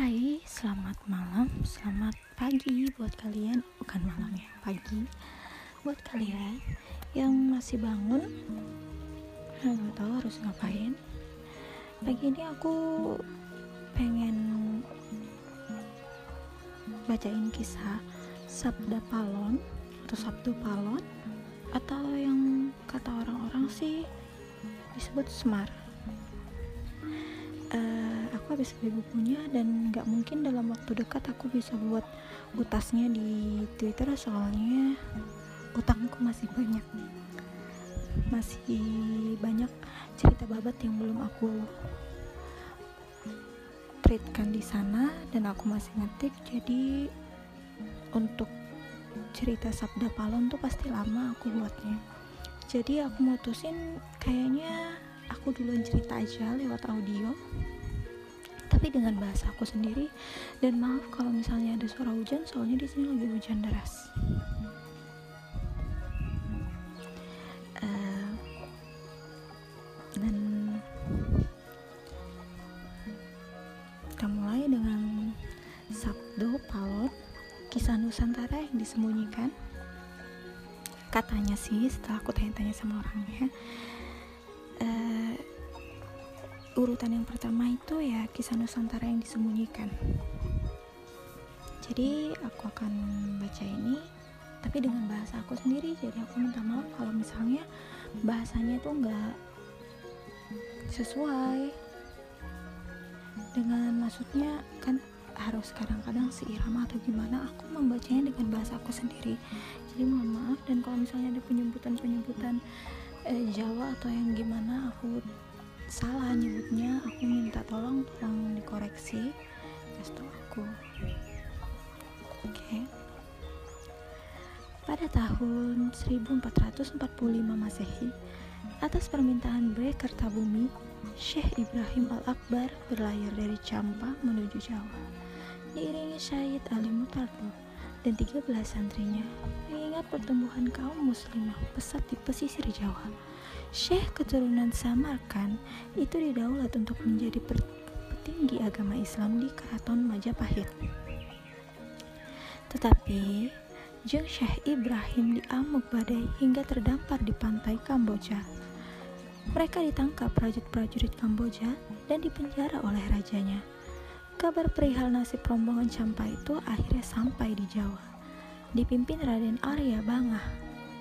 Hai, selamat malam, selamat pagi buat kalian, bukan malam ya, pagi. Buat kalian yang masih bangun, nggak tahu harus ngapain. Pagi ini aku pengen bacain kisah Sabda Palon atau Sabtu Palon atau yang kata orang-orang sih disebut Semar aku habis beli bukunya dan nggak mungkin dalam waktu dekat aku bisa buat utasnya di Twitter soalnya utangku masih banyak. Masih banyak cerita babat yang belum aku treatkan di sana dan aku masih ngetik. Jadi untuk cerita Sabda Palon tuh pasti lama aku buatnya. Jadi aku mutusin kayaknya aku duluan cerita aja lewat audio tapi dengan bahasa aku sendiri dan maaf kalau misalnya ada suara hujan soalnya di sini lagi hujan deras. Uh, dan mulai dengan Sabdo kisah Nusantara yang disembunyikan. Katanya sih setelah aku tanya-tanya sama orangnya urutan yang pertama itu ya kisah Nusantara yang disembunyikan. Jadi aku akan baca ini tapi dengan bahasa aku sendiri. Jadi aku minta maaf kalau misalnya bahasanya itu enggak sesuai. Dengan maksudnya kan harus kadang-kadang seirama atau gimana aku membacanya dengan bahasa aku sendiri. Jadi mohon maaf. Dan kalau misalnya ada penyebutan-penyebutan eh, Jawa atau yang gimana aku salah nyebutnya aku minta tolong tolong dikoreksi. Tau aku. Oke. Pada tahun 1445 Masehi atas permintaan Bre Kertabumi Syekh Ibrahim Al-Akbar berlayar dari Campa menuju Jawa. Diiringi Syahid Ali Mutardo dan 13 santrinya mengingat pertumbuhan kaum muslimah pesat di pesisir Jawa. Syekh keturunan Samarkan itu didaulat untuk menjadi petinggi agama Islam di Keraton Majapahit. Tetapi Jeng Syekh Ibrahim diamuk badai hingga terdampar di pantai Kamboja. Mereka ditangkap prajurit-prajurit Kamboja dan dipenjara oleh rajanya. Kabar perihal nasib rombongan Campa itu akhirnya sampai di Jawa. Dipimpin Raden Arya Bangah,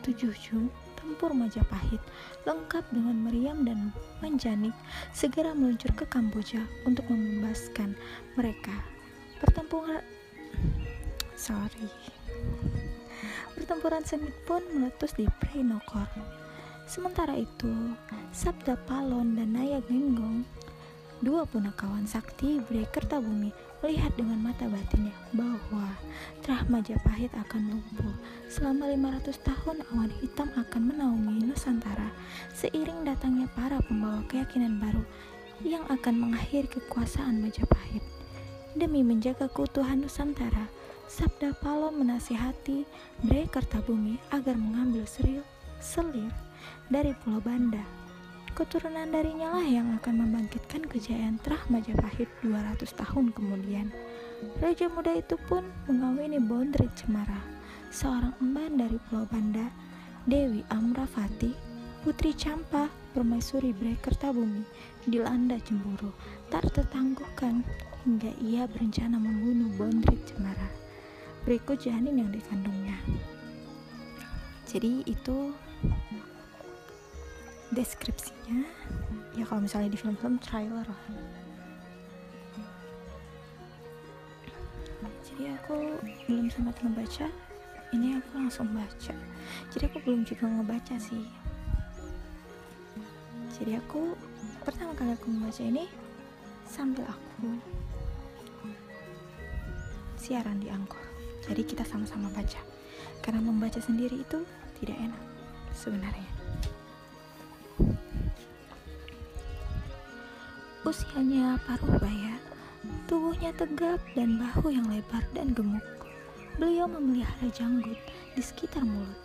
7 Jun, tempur Majapahit, lengkap dengan meriam dan menjanik, segera meluncur ke Kamboja untuk membebaskan mereka. Pertempuran sorry. Pertempuran sengit pun meletus di Prenokor. Sementara itu, Sabda Palon dan Naya Genggong Dua punakawan sakti Bre Kertabumi melihat dengan mata batinnya bahwa Trah Majapahit akan lumpuh. Selama 500 tahun awan hitam akan menaungi Nusantara seiring datangnya para pembawa keyakinan baru yang akan mengakhiri kekuasaan Majapahit. Demi menjaga keutuhan Nusantara, Sabda Palo menasihati Bre Kertabumi agar mengambil seril, selir dari Pulau Banda Keturunan darinya lah yang akan membangkitkan kejayaan Trah Majapahit 200 tahun kemudian. Raja muda itu pun mengawini Bondrit Cemara, seorang emban dari Pulau Banda, Dewi Amravati, Putri Campa, Permaisuri Brekertabumi, dilanda cemburu, tak tertangguhkan hingga ia berencana membunuh Bondrit Cemara. Berikut janin yang dikandungnya. Jadi itu deskripsinya. Ya kalau misalnya di film-film trailer lah. Jadi aku belum sempat ngebaca. Ini aku langsung baca. Jadi aku belum juga ngebaca sih. Jadi aku pertama kali aku membaca ini sambil aku siaran di Angkor. Jadi kita sama-sama baca. Karena membaca sendiri itu tidak enak sebenarnya Usianya paruh baya, tubuhnya tegap dan bahu yang lebar dan gemuk. Beliau memelihara janggut di sekitar mulut.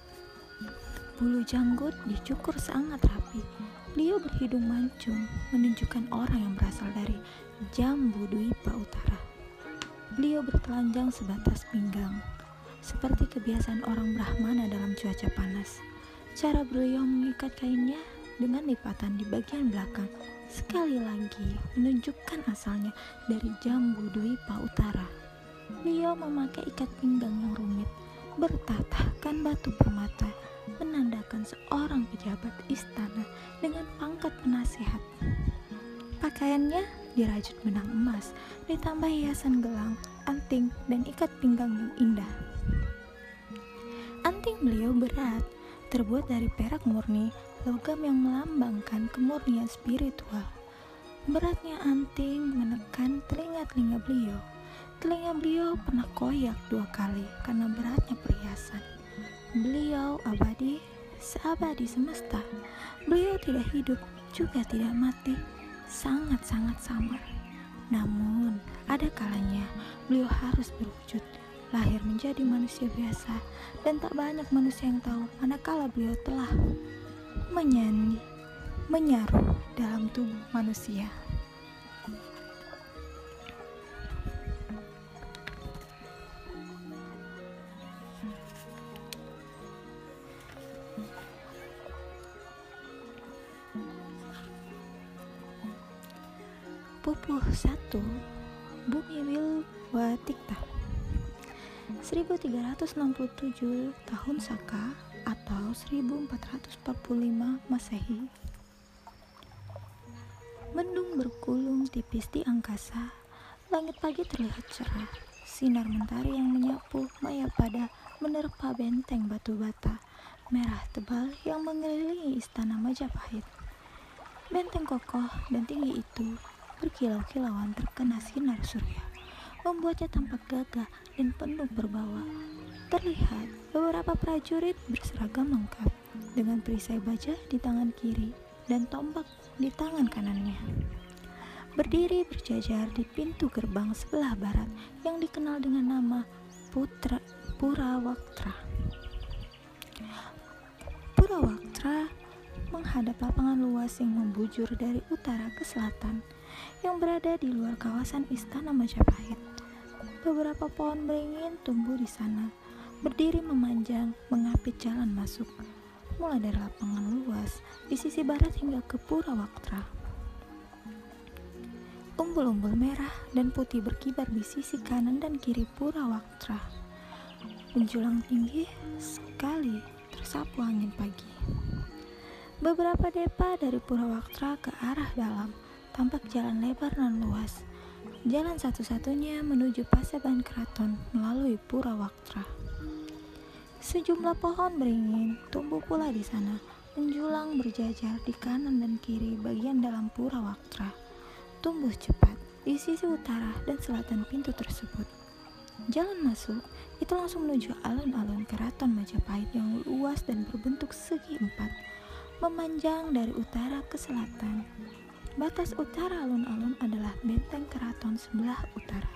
Bulu janggut dicukur sangat rapi. Beliau berhidung mancung, menunjukkan orang yang berasal dari Jambu Dwipa Utara. Beliau bertelanjang sebatas pinggang, seperti kebiasaan orang Brahmana dalam cuaca panas. Cara beliau mengikat kainnya dengan lipatan di bagian belakang, sekali lagi menunjukkan asalnya dari Jambu Dwipa Utara. Beliau memakai ikat pinggang yang rumit, bertatahkan batu permata, menandakan seorang pejabat istana dengan pangkat penasehat. Pakaiannya dirajut benang emas, ditambah hiasan gelang, anting, dan ikat pinggang yang indah. Anting beliau berat, terbuat dari perak murni, logam yang melambangkan kemurnian spiritual. Beratnya anting menekan telinga-telinga beliau. Telinga beliau pernah koyak dua kali karena beratnya perhiasan. Beliau abadi, seabadi semesta. Beliau tidak hidup, juga tidak mati, sangat-sangat samar. Namun, ada kalanya beliau harus berwujud, lahir menjadi manusia biasa, dan tak banyak manusia yang tahu manakala beliau telah menyanyi, menyaruh dalam tubuh manusia. Pupuh satu Bumi Wilwatikta 1367 tahun Saka 1445 Masehi Mendung berkulung tipis di angkasa Langit pagi terlihat cerah Sinar mentari yang menyapu Mayapada menerpa benteng batu bata merah tebal yang mengelilingi istana Majapahit. Benteng kokoh dan tinggi itu berkilau-kilauan terkena sinar surya, membuatnya tampak gagah dan penuh berbawa. Terlihat beberapa prajurit berseragam lengkap dengan perisai baja di tangan kiri dan tombak di tangan kanannya. Berdiri berjajar di pintu gerbang sebelah barat yang dikenal dengan nama Putra Purawaktra. Purawaktra menghadap lapangan luas yang membujur dari utara ke selatan yang berada di luar kawasan Istana Majapahit. Beberapa pohon beringin tumbuh di sana, berdiri memanjang mengapit jalan masuk, mulai dari lapangan luas di sisi barat hingga ke Pura Waktra. Umbul-umbul merah dan putih berkibar di sisi kanan dan kiri Pura Waktra. Menjulang tinggi sekali tersapu angin pagi. Beberapa depa dari Pura Waktra ke arah dalam tampak jalan lebar dan luas. Jalan satu-satunya menuju paseban keraton melalui Pura Waktra. Sejumlah pohon beringin tumbuh pula di sana, menjulang berjajar di kanan dan kiri bagian dalam Pura Waktra. Tumbuh cepat di sisi utara dan selatan pintu tersebut. Jalan masuk itu langsung menuju alun-alun keraton Majapahit yang luas dan berbentuk segi empat, memanjang dari utara ke selatan. Batas utara alun-alun adalah benteng keraton sebelah utara.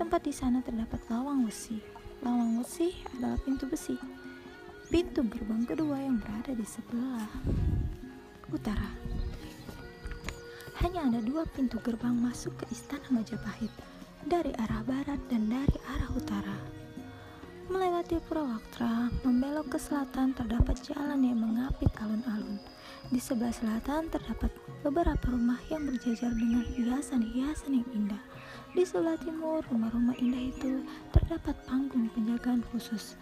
Tempat di sana terdapat lawang besi. Lawang besi adalah pintu besi. Pintu gerbang kedua yang berada di sebelah utara. Hanya ada dua pintu gerbang masuk ke istana Majapahit, dari arah barat dan dari arah utara. Melewati Purwaktra, membelok ke selatan terdapat jalan yang mengapit alun-alun. Di sebelah selatan terdapat beberapa rumah yang berjajar dengan hiasan-hiasan yang indah. Di sebelah timur, rumah-rumah indah itu terdapat panggung penjagaan khusus.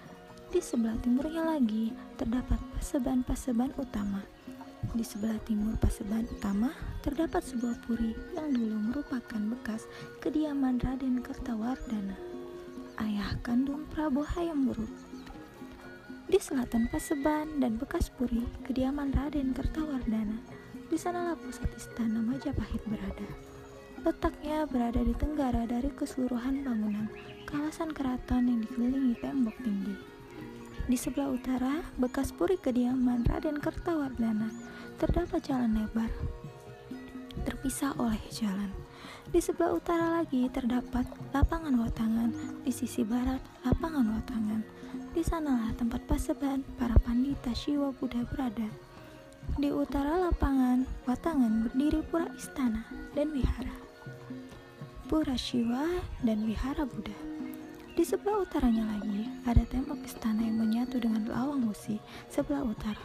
Di sebelah timurnya lagi terdapat paseban-paseban utama. Di sebelah timur paseban utama terdapat sebuah puri yang dulu merupakan bekas kediaman Raden Kertawardana, ayah kandung Prabu Hayam Wuruk. Di selatan paseban dan bekas puri kediaman Raden Kertawardana di sanalah pusat istana Majapahit berada. Letaknya berada di tenggara dari keseluruhan bangunan kawasan keraton yang dikelilingi tembok tinggi. Di sebelah utara, bekas puri kediaman Raden Kertawardana, terdapat jalan lebar, terpisah oleh jalan. Di sebelah utara lagi terdapat lapangan watangan, di sisi barat lapangan watangan. Di sanalah tempat paseban para pandita Shiwa Buddha berada. Di utara lapangan, Watangan berdiri pura istana dan wihara. Pura Shiva, dan Wihara Buddha. Di sebelah utaranya lagi, ada tembok istana yang menyatu dengan lawang musi sebelah utara.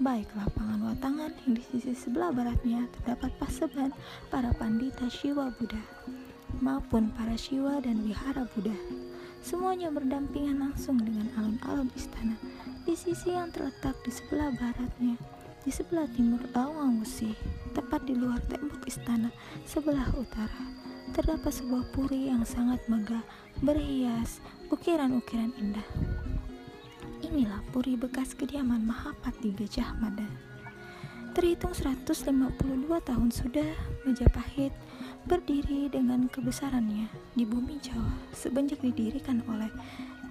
Baik lapangan watangan yang di sisi sebelah baratnya terdapat paseban para pandita Shiva Buddha maupun para Shiva dan Wihara Buddha. Semuanya berdampingan langsung dengan alun-alun istana. Di sisi yang terletak di sebelah baratnya, di sebelah timur lawang musi, tepat di luar tembok istana sebelah utara, terdapat sebuah puri yang sangat megah berhias ukiran-ukiran indah. Inilah puri bekas kediaman Mahapati Gajah Mada. Terhitung 152 tahun sudah Majapahit berdiri dengan kebesarannya di bumi Jawa semenjak didirikan oleh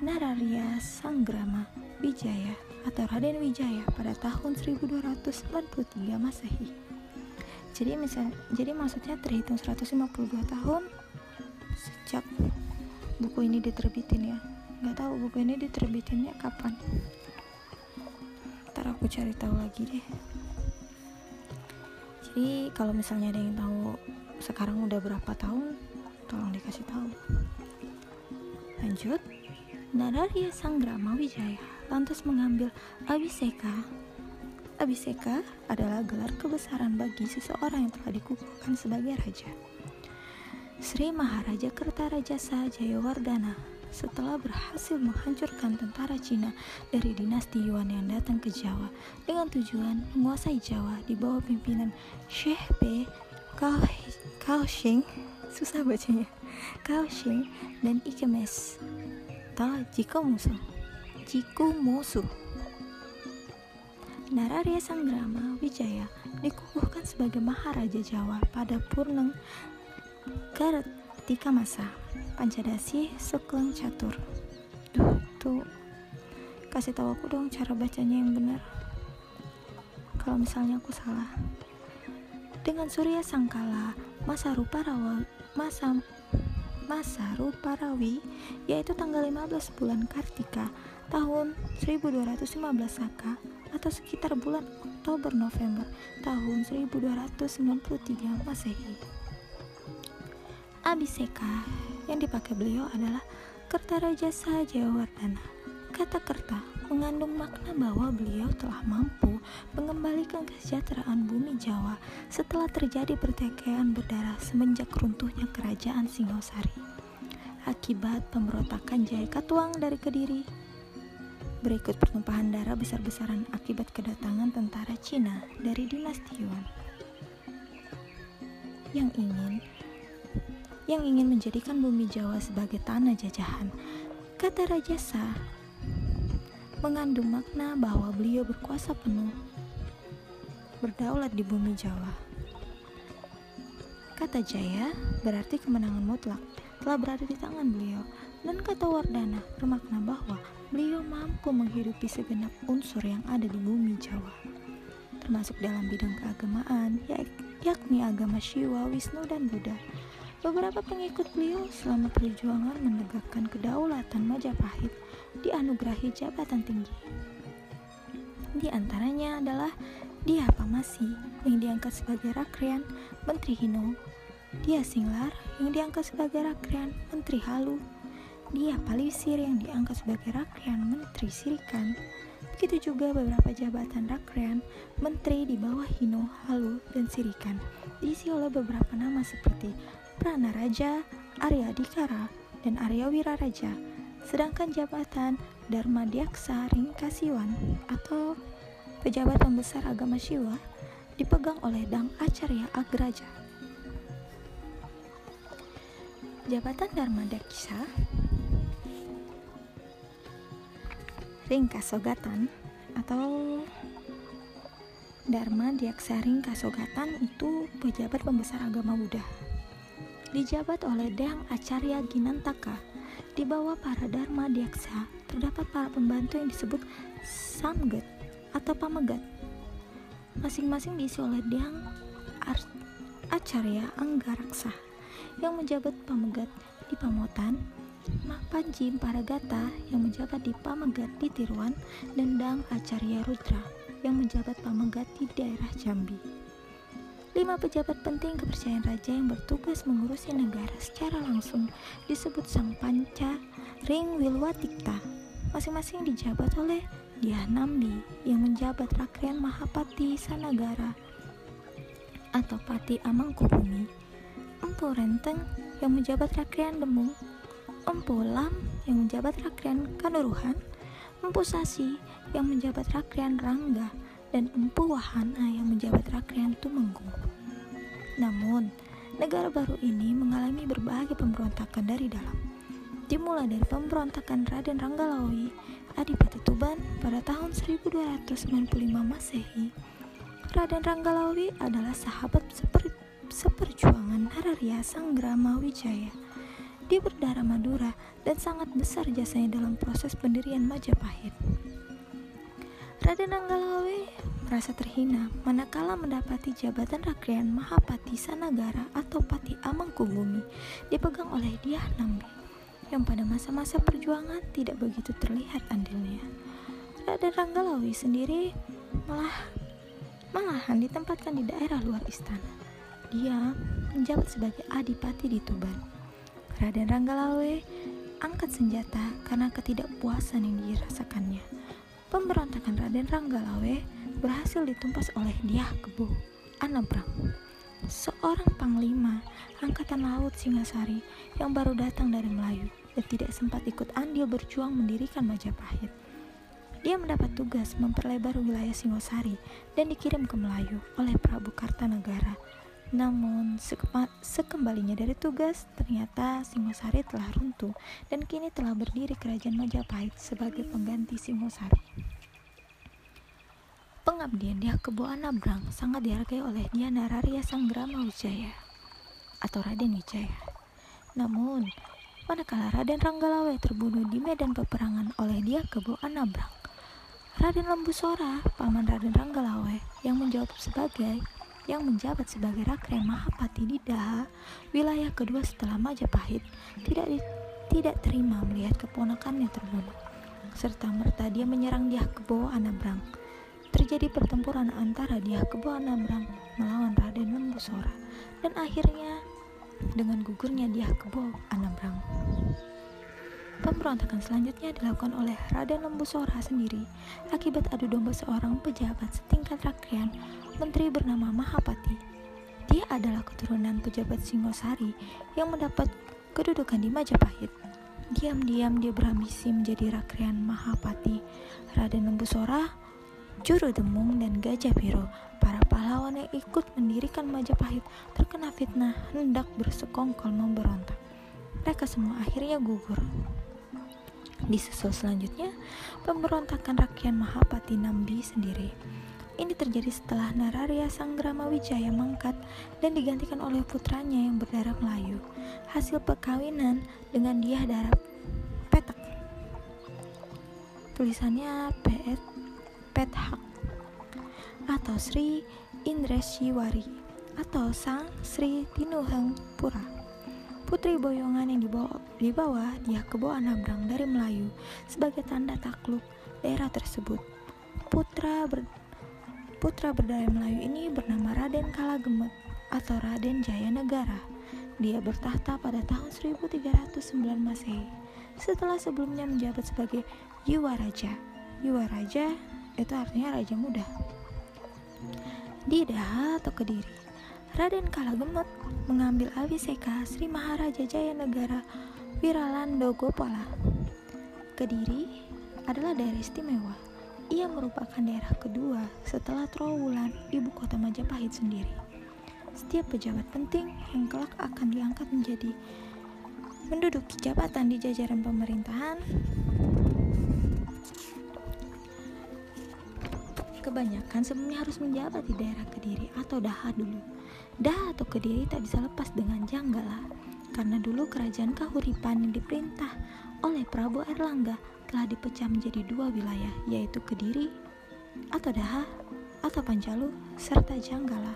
Nararya Sanggrama Wijaya atau Raden Wijaya pada tahun 1293 Masehi. Jadi misal, jadi maksudnya terhitung 152 tahun sejak buku ini diterbitin ya. Nggak tahu buku ini diterbitinnya kapan. Ntar aku cari tahu lagi deh. Jadi kalau misalnya ada yang tahu sekarang udah berapa tahun tolong dikasih tahu. Lanjut. Nararya Sanggrama Wijaya lantas mengambil Abiseka Abiseka adalah gelar kebesaran bagi seseorang yang telah dikukuhkan sebagai raja. Sri Maharaja Kertarajasa Jayawardana setelah berhasil menghancurkan tentara Cina dari dinasti Yuan yang datang ke Jawa dengan tujuan menguasai Jawa di bawah pimpinan Syekh P. Kaohsiung susah bacanya Kaohsiung dan Ikemes atau Jikomusu Jikomusu Nararya Sanggrama Wijaya dikukuhkan sebagai Maharaja Jawa pada Purneng Kartika Masa Pancadasi Sukleng Catur. Duh, tuh. Kasih tahu aku dong cara bacanya yang benar. Kalau misalnya aku salah. Dengan Surya Sangkala Masa Ruparawa Masa Masa Ruparawi Yaitu tanggal 15 bulan Kartika Tahun 1215 Saka Atau sekitar bulan Oktober November tahun 1293 Masehi. Abiseka yang dipakai beliau adalah Kertarajasa Jayawardana. Kata Kerta mengandung makna bahwa beliau telah mampu mengembalikan kesejahteraan bumi Jawa setelah terjadi pertikaian berdarah semenjak runtuhnya kerajaan Singosari. Akibat pemberontakan Jaya Katuang dari Kediri, berikut pertumpahan darah besar-besaran akibat kedatangan tentara Cina dari dinasti Yuan yang ingin yang ingin menjadikan bumi Jawa sebagai tanah jajahan. Kata Raja Sa mengandung makna bahwa beliau berkuasa penuh berdaulat di bumi Jawa. Kata Jaya berarti kemenangan mutlak telah berada di tangan beliau dan kata Wardana bermakna bahwa beliau mampu menghidupi segenap unsur yang ada di bumi Jawa termasuk dalam bidang keagamaan yakni agama Shiva, Wisnu, dan Buddha Beberapa pengikut beliau selama perjuangan menegakkan kedaulatan Majapahit dianugerahi jabatan tinggi. Di antaranya adalah Dia Pamasi yang diangkat sebagai Rakrian Menteri Hino, Dia Singlar yang diangkat sebagai Rakrian Menteri Halu, Dia Palisir yang diangkat sebagai Rakrian Menteri Sirikan, begitu juga beberapa jabatan Rakrian Menteri di bawah Hino, Halu, dan Sirikan diisi oleh beberapa nama seperti Pranaraja, Arya Dikara, dan Arya Wiraraja. Sedangkan jabatan Dharma Diaksa Ringkasiwan atau pejabat pembesar agama Siwa dipegang oleh Dang Acarya Agraja. Jabatan Dharma Diaksa Ringkasogatan atau Dharma Diaksa Ringkasogatan itu pejabat pembesar agama Buddha dijabat oleh Dang Acarya Ginantaka. Di bawah para Dharma Diaksa terdapat para pembantu yang disebut Samgat atau Pamegat. Masing-masing diisi oleh Dang Acarya Anggaraksa yang menjabat Pamegat di Pamotan, Panji Paragata yang menjabat di Pamegat di Tiruan, dan Dang Acarya Rudra yang menjabat Pamegat di daerah Jambi. Lima pejabat penting kepercayaan raja yang bertugas mengurusi negara secara langsung disebut Sang Panca Ring Wilwatikta. Masing-masing dijabat oleh Diah Nambi yang menjabat Rakrian Mahapati Sanagara atau Pati Amangkubumi. Empu Renteng yang menjabat Rakrian Demung. Empu Lam yang menjabat Rakrian Kanuruhan. Empu Sasi yang menjabat Rakrian Rangga dan Empu Wahana yang menjabat Rakrian Tumenggung. Namun, negara baru ini mengalami berbagai pemberontakan dari dalam. Dimulai dari pemberontakan Raden Ranggalawi, Adipati Tuban pada tahun 1295 Masehi. Raden Ranggalawi adalah sahabat seper, seperjuangan Nararia Sanggrama Wijaya. Dia berdarah Madura dan sangat besar jasanya dalam proses pendirian Majapahit. Raden Ranggalawi merasa terhina manakala mendapati jabatan Rakrian Mahapati Sanagara atau Pati Amangkubumi dipegang oleh Diah Nambi yang pada masa-masa perjuangan tidak begitu terlihat andilnya. Raden Ranggalawi sendiri malah malahan ditempatkan di daerah luar istana. Dia menjabat sebagai adipati di Tuban. Raden Ranggalawi angkat senjata karena ketidakpuasan yang dirasakannya. Pemberontakan Raden Ranggalawe berhasil ditumpas oleh Diah Kebo Anabrang, seorang panglima angkatan laut Singasari yang baru datang dari Melayu dan tidak sempat ikut andil berjuang mendirikan Majapahit. Dia mendapat tugas memperlebar wilayah Singosari dan dikirim ke Melayu oleh Prabu Kartanegara namun, sekembalinya dari tugas, ternyata Singosari telah runtuh dan kini telah berdiri kerajaan Majapahit sebagai pengganti Singosari. Pengabdian dia Kebo Anabrang sangat dihargai oleh Dia Nararia Sanggrama Wijaya atau Raden Wijaya. Namun, manakala Raden Ranggalawe terbunuh di medan peperangan oleh dia Kebo Anabrang, Raden Lembusora, paman Raden Ranggalawe, yang menjawab sebagai yang menjabat sebagai Rakren Mahapati di Daha, wilayah kedua setelah Majapahit, tidak di, tidak terima melihat keponakannya terbunuh. Serta merta dia menyerang Diah Kebo Anabrang. Terjadi pertempuran antara Diah Kebo Anabrang melawan Raden Lembusora dan akhirnya dengan gugurnya Diah Kebo Anabrang. Pemberontakan selanjutnya dilakukan oleh Raden Lembusora sendiri akibat adu domba seorang pejabat setingkat rakyat menteri bernama Mahapati. Dia adalah keturunan pejabat Singosari yang mendapat kedudukan di Majapahit. Diam-diam dia berambisi menjadi rakyat Mahapati. Raden Lembusora, Juru Demung, dan Gajah Biro, para pahlawan yang ikut mendirikan Majapahit, terkena fitnah hendak bersekongkol memberontak. Mereka semua akhirnya gugur. Disusul selanjutnya, pemberontakan rakyat Mahapati Nambi sendiri. Ini terjadi setelah Nararia Sanggrama Wijaya mangkat dan digantikan oleh putranya yang berdarah Melayu. Hasil perkawinan dengan dia darah petak. Tulisannya Pet Pethak atau Sri Indreshiwari atau Sang Sri Tinuheng Pura putri boyongan yang dibawa, dibawa dia ke bawah Nabrang dari Melayu sebagai tanda takluk daerah tersebut. Putra ber, putra berdaya Melayu ini bernama Raden Kalagemet atau Raden Jaya Negara. Dia bertahta pada tahun 1309 Masehi setelah sebelumnya menjabat sebagai Yuwa Raja. Yuwa Raja itu artinya raja muda. Di Daha atau Kediri. Raden Kalagemet mengambil Aviseka Sri Maharaja Jaya Negara Wiralando Gopala. Kediri adalah daerah istimewa. Ia merupakan daerah kedua setelah Trowulan, ibu kota Majapahit sendiri. Setiap pejabat penting yang kelak akan diangkat menjadi menduduki jabatan di jajaran pemerintahan kebanyakan sebelumnya harus menjabat di daerah Kediri atau Daha dulu. Dah atau Kediri tak bisa lepas dengan Janggala karena dulu kerajaan Kahuripan yang diperintah oleh Prabu Erlangga telah dipecah menjadi dua wilayah yaitu Kediri atau Daha atau Panjalu serta Janggala.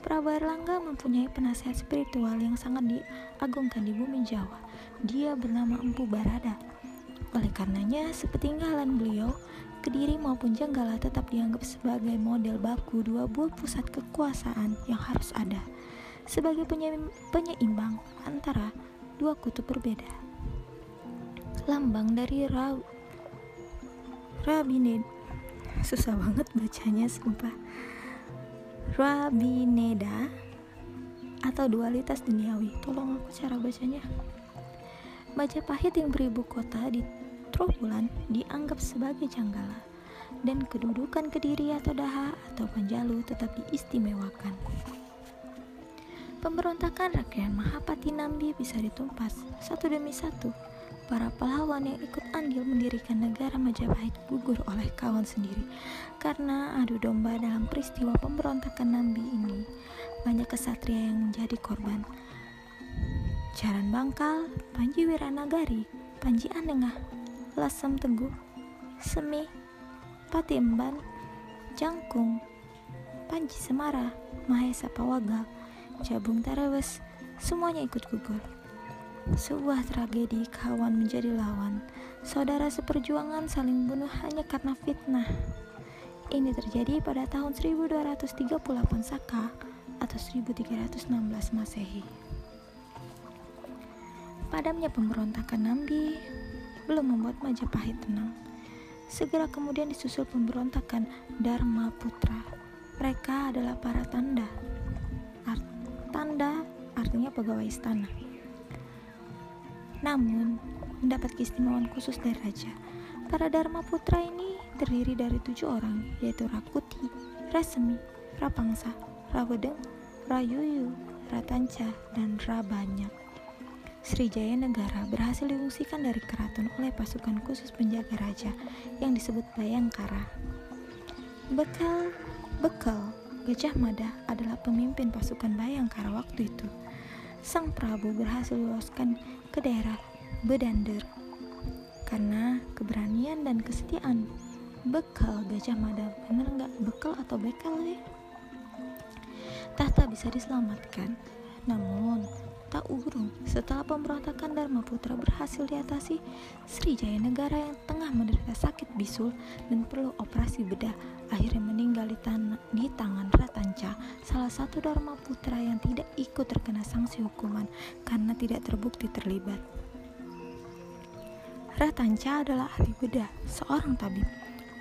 Prabu Erlangga mempunyai penasihat spiritual yang sangat diagungkan di bumi Jawa. Dia bernama Empu Barada. Oleh karenanya, sepeninggalan beliau, Kediri maupun Jenggala tetap dianggap sebagai model baku dua buah pusat kekuasaan yang harus ada sebagai penyeimbang antara dua kutub berbeda. Lambang dari Ra Rabined susah banget bacanya sumpah. Rabineda atau dualitas duniawi. Tolong aku cara bacanya. Majapahit yang beribu kota di Trawulan dianggap sebagai Canggala dan kedudukan Kediri atau Daha atau Panjalu tetap diistimewakan. Pemberontakan rakyat Mahapati Nambi bisa ditumpas satu demi satu. Para pahlawan yang ikut andil mendirikan negara Majapahit gugur oleh kawan sendiri karena adu domba dalam peristiwa pemberontakan Nambi ini. Banyak kesatria yang menjadi korban. Jaran Bangkal, Panji Wiranagari, Panji Anengah, Lasem Teguh, Semi, Pati Emban, Jangkung, Panji Semara, Mahesa Pawagal, Jabung Tarawes, semuanya ikut gugur. Sebuah tragedi kawan menjadi lawan, saudara seperjuangan saling bunuh hanya karena fitnah. Ini terjadi pada tahun 1238 Saka atau 1316 Masehi. Padamnya pemberontakan Nambi belum membuat Majapahit tenang. Segera kemudian disusul pemberontakan Dharma Putra. Mereka adalah para tanda. Art tanda artinya pegawai istana. Namun, mendapat keistimewaan khusus dari raja. Para Dharma Putra ini terdiri dari tujuh orang, yaitu Rakuti, Rasemi, Rapangsa, Rawedeng, Rayuyu, Ratanca, dan Rabanyak. Srijaya Negara berhasil diungsikan dari keraton oleh pasukan khusus penjaga raja yang disebut Bayangkara. Bekal Bekal Gajah Mada adalah pemimpin pasukan Bayangkara waktu itu. Sang Prabu berhasil diloloskan ke daerah Bedander. Karena keberanian dan kesetiaan bekal Gajah Mada. Bener nggak? Bekal atau bekal deh tahta bisa diselamatkan. Namun tak urung setelah pemberontakan Dharma Putra berhasil diatasi, Srijaya Negara yang tengah menderita sakit bisul dan perlu operasi bedah akhirnya meninggal di, tan di tangan Ratanca, salah satu Dharma Putra yang tidak ikut terkena sanksi hukuman karena tidak terbukti terlibat. Ratanca adalah ahli bedah, seorang tabib.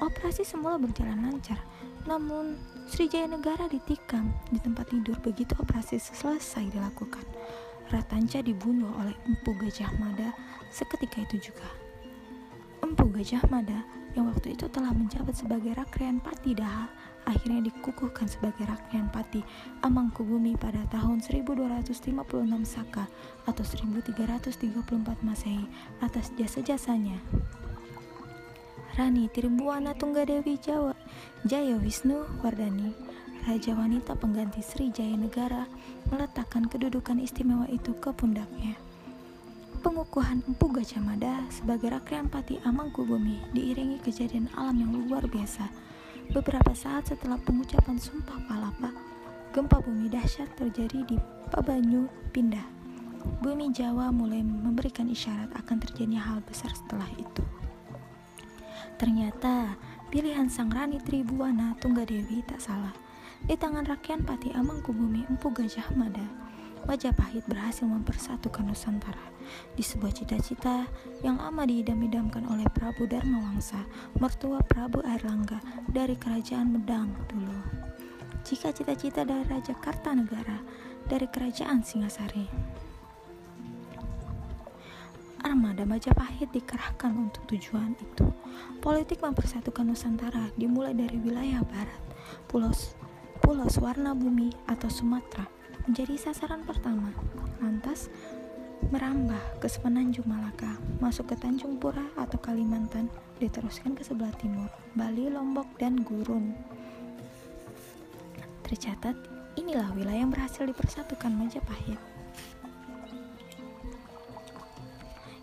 Operasi semula berjalan lancar, namun Srijaya Negara ditikam di tempat tidur begitu operasi selesai dilakukan. Ratanca dibunuh oleh Empu Gajah Mada seketika itu juga. Empu Gajah Mada yang waktu itu telah menjabat sebagai Rakrian Pati Daha akhirnya dikukuhkan sebagai Rakrian Pati Amangkubumi pada tahun 1256 Saka atau 1334 Masehi atas jasa-jasanya. Rani Tirbuana Tunggadewi Jawa Jaya Wisnu Wardani Raja wanita pengganti Sri Jaya Negara meletakkan kedudukan istimewa itu ke pundaknya. Pengukuhan Empu Gajah Mada sebagai Rakyat Pati Amangkubumi diiringi kejadian alam yang luar biasa. Beberapa saat setelah pengucapan Sumpah Palapa, gempa bumi dahsyat terjadi di Pabanyu Pindah. Bumi Jawa mulai memberikan isyarat akan terjadinya hal besar setelah itu. Ternyata pilihan Sang Rani Tribuana Tunggadewi tak salah di tangan rakyat Pati Amangkubumi Empu Gajah Mada, Majapahit berhasil mempersatukan Nusantara di sebuah cita-cita yang amat diidam-idamkan oleh Prabu Dharma Wangsa, mertua Prabu Airlangga dari kerajaan Medang dulu. Jika cita-cita dari Raja Kartanegara dari kerajaan Singasari. Armada Majapahit dikerahkan untuk tujuan itu. Politik mempersatukan Nusantara dimulai dari wilayah barat, Pulau Pulau Suwarna Bumi atau Sumatera menjadi sasaran pertama. Lantas merambah ke Semenanjung Malaka, masuk ke Tanjung Pura atau Kalimantan, diteruskan ke sebelah timur, Bali, Lombok, dan Gurun. Tercatat, inilah wilayah yang berhasil dipersatukan Majapahit.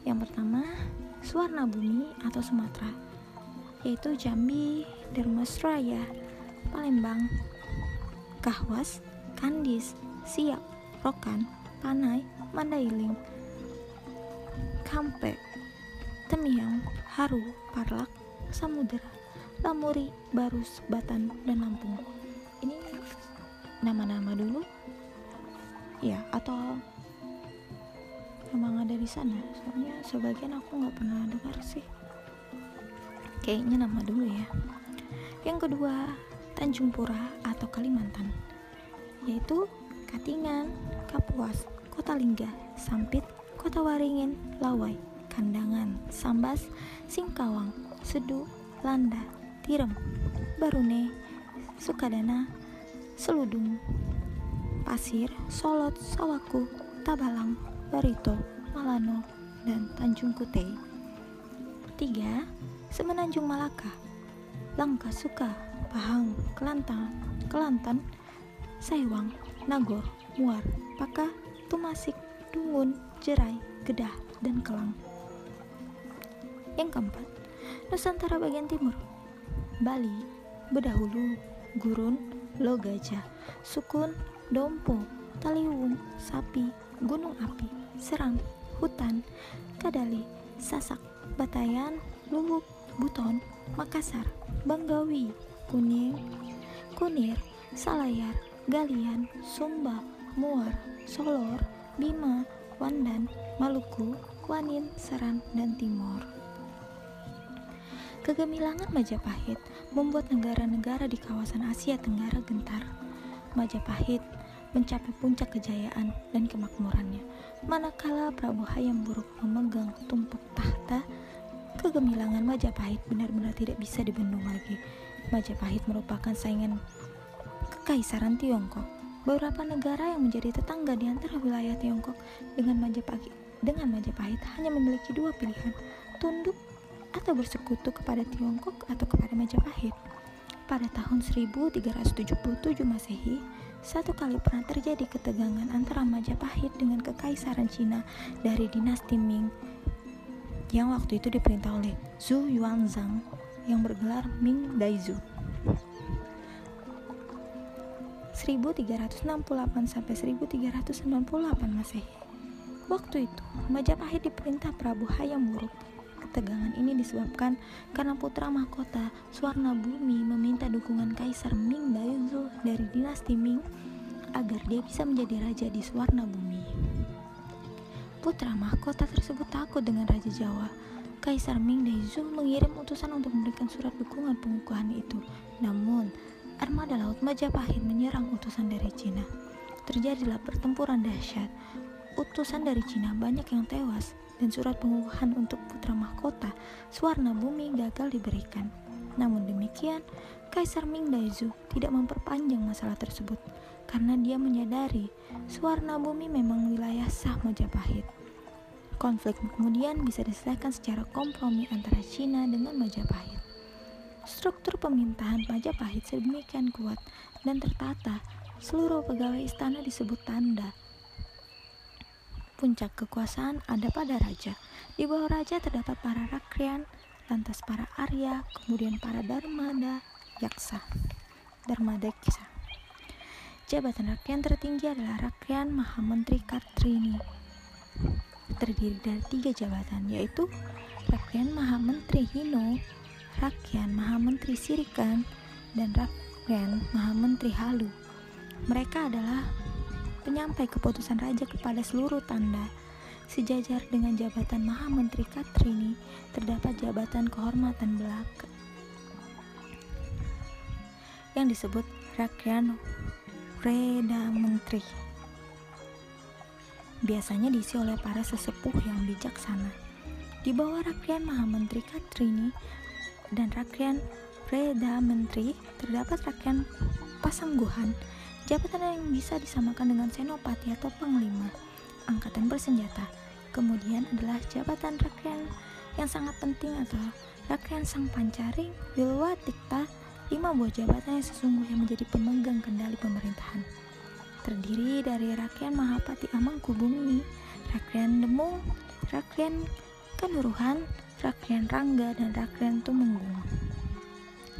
Yang pertama, Suwarna Bumi atau Sumatera, yaitu Jambi, Dermasraya, Palembang, Kahwas, Kandis, Siak, Rokan, Panai, Mandailing, Kampe, Temiang, Haru, Parlak, Samudera, Lamuri, Barus, Batan, dan Lampung. Ini nama-nama dulu? Ya, atau emang ada di sana? Soalnya sebagian aku nggak pernah dengar sih. Kayaknya nama dulu ya. Yang kedua, Tanjung Pura atau Kalimantan, yaitu Katingan, Kapuas, Kota Lingga, Sampit, Kota Waringin, Lawai, Kandangan, Sambas, Singkawang, Sedu, Landa, Tirem, Barune, Sukadana, Seludung, Pasir, Solot, Sawaku, Tabalang, Barito, Malano, dan Tanjung Kute. Tiga, Semenanjung Malaka, Langka Suka, Pahang, Kelantan, Kelantan, Saiwang, Nagor, Muar, Paka, Tumasik, Dungun, Jerai, Gedah, dan Kelang. Yang keempat, Nusantara bagian timur. Bali, Bedahulu, Gurun, Logaja, Sukun, Dompo, Taliwung, Sapi, Gunung Api, Serang, Hutan, Kadali, Sasak, Batayan, Luwuk, Buton, Makassar, Banggawi, Kuning, Kunir, Salayar, Galian, Sumba, Muar, Solor, Bima, Wandan, Maluku, Wanin, Seran, dan Timur. Kegemilangan Majapahit membuat negara-negara di kawasan Asia Tenggara gentar. Majapahit mencapai puncak kejayaan dan kemakmurannya. Manakala Prabu Hayam Buruk memegang tumpuk tahta, kegemilangan Majapahit benar-benar tidak bisa dibendung lagi. Majapahit merupakan saingan kekaisaran Tiongkok. Beberapa negara yang menjadi tetangga di antara wilayah Tiongkok dengan Majapahit dengan Majapahit hanya memiliki dua pilihan, tunduk atau bersekutu kepada Tiongkok atau kepada Majapahit. Pada tahun 1377 Masehi, satu kali pernah terjadi ketegangan antara Majapahit dengan Kekaisaran Cina dari dinasti Ming yang waktu itu diperintah oleh Zhu Yuanzhang yang bergelar Ming Daizu. 1368 sampai 1398 Masehi. Waktu itu, Majapahit diperintah Prabu Hayam Wuruk Ketegangan ini disebabkan karena putra mahkota Suwarna Bumi meminta dukungan Kaisar Ming Daezu dari dinasti Ming agar dia bisa menjadi raja di Suwarna Bumi. Putra mahkota tersebut takut dengan Raja Jawa. Kaisar Ming Daezu mengirim utusan untuk memberikan surat dukungan pengukuhan itu. Namun, armada laut Majapahit menyerang utusan dari Cina. Terjadilah pertempuran dahsyat. Utusan dari Cina banyak yang tewas dan surat pengukuhan untuk putra mahkota Suwarna Bumi gagal diberikan. Namun demikian, Kaisar Ming Daizu tidak memperpanjang masalah tersebut karena dia menyadari Suwarna Bumi memang wilayah sah Majapahit. Konflik kemudian bisa diselesaikan secara kompromi antara Cina dengan Majapahit. Struktur pemerintahan Majapahit sedemikian kuat dan tertata, seluruh pegawai istana disebut tanda Puncak kekuasaan ada pada raja. Di bawah raja terdapat para rakrian, lantas para Arya, kemudian para Dharmada, Yaksa, Dharmada Kisa. Jabatan rakrian tertinggi adalah Rakrian Mahamentri Kartrini. Terdiri dari tiga jabatan, yaitu Rakrian Mahamentri Hino, Rakrian Mahamentri Sirikan, dan Rakrian Mahamentri Halu. Mereka adalah penyampai keputusan raja kepada seluruh tanda. Sejajar dengan jabatan Maha Menteri Katrini, terdapat jabatan kehormatan belaka yang disebut Rakyan Reda Menteri. Biasanya diisi oleh para sesepuh yang bijaksana. Di bawah Rakyan Maha Menteri Katrini dan Rakyan Reda Menteri terdapat Rakyan Pasangguhan Jabatan yang bisa disamakan dengan senopati atau panglima, angkatan bersenjata. Kemudian adalah jabatan rakyat yang sangat penting atau rakyat sang pancaring, wilwa, tikta, lima buah jabatan yang sesungguhnya menjadi pemegang kendali pemerintahan. Terdiri dari rakyat Mahapati Amangkubumi, rakyat Demung, rakyat Kanduruhan, rakyat Rangga, dan rakyat Tumenggung.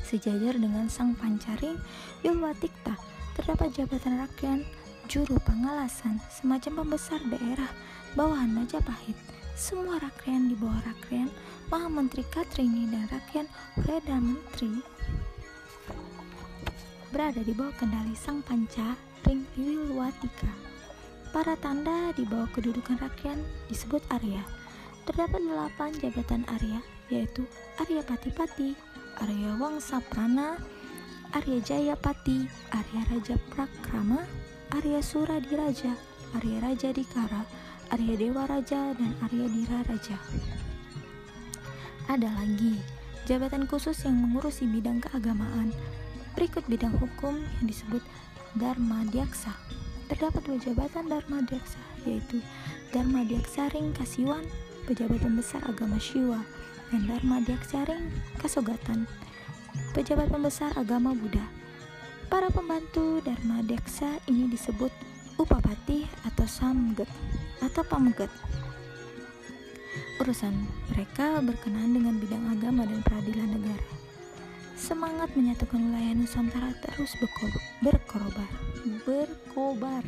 Sejajar dengan sang pancaring, wilwa, tikta, terdapat jabatan rakyat, juru pengalasan, semacam pembesar daerah, bawahan Majapahit. Semua rakyat di bawah rakyat Maha Menteri Katrini dan rakyat Perdana Menteri berada di bawah kendali Sang Panca Ring Wiwatika. Para tanda di bawah kedudukan rakyat disebut Arya. Terdapat delapan jabatan Arya, yaitu Arya Pati-Pati, Arya Wangsa Prana, Arya Jaya Pati, Arya Raja Prakrama, Arya Suradiraja, Arya Raja Dikara, Arya Dewa Raja, dan Arya Dira Raja. Ada lagi jabatan khusus yang mengurusi bidang keagamaan. Berikut bidang hukum yang disebut Dharma Diaksa. Terdapat dua jabatan Dharma Diaksa, yaitu Dharma Diaksaring Kasiwan, pejabat pembesar agama Shiva, dan Dharma Diaksaring Kasogatan, pejabat pembesar agama Buddha. Para pembantu Dharma Diaksa ini disebut Upapati atau Samget atau Pamegat. Urusan mereka berkenaan dengan bidang agama dan peradilan negara. Semangat menyatukan wilayah Nusantara terus berkobar, berkobar.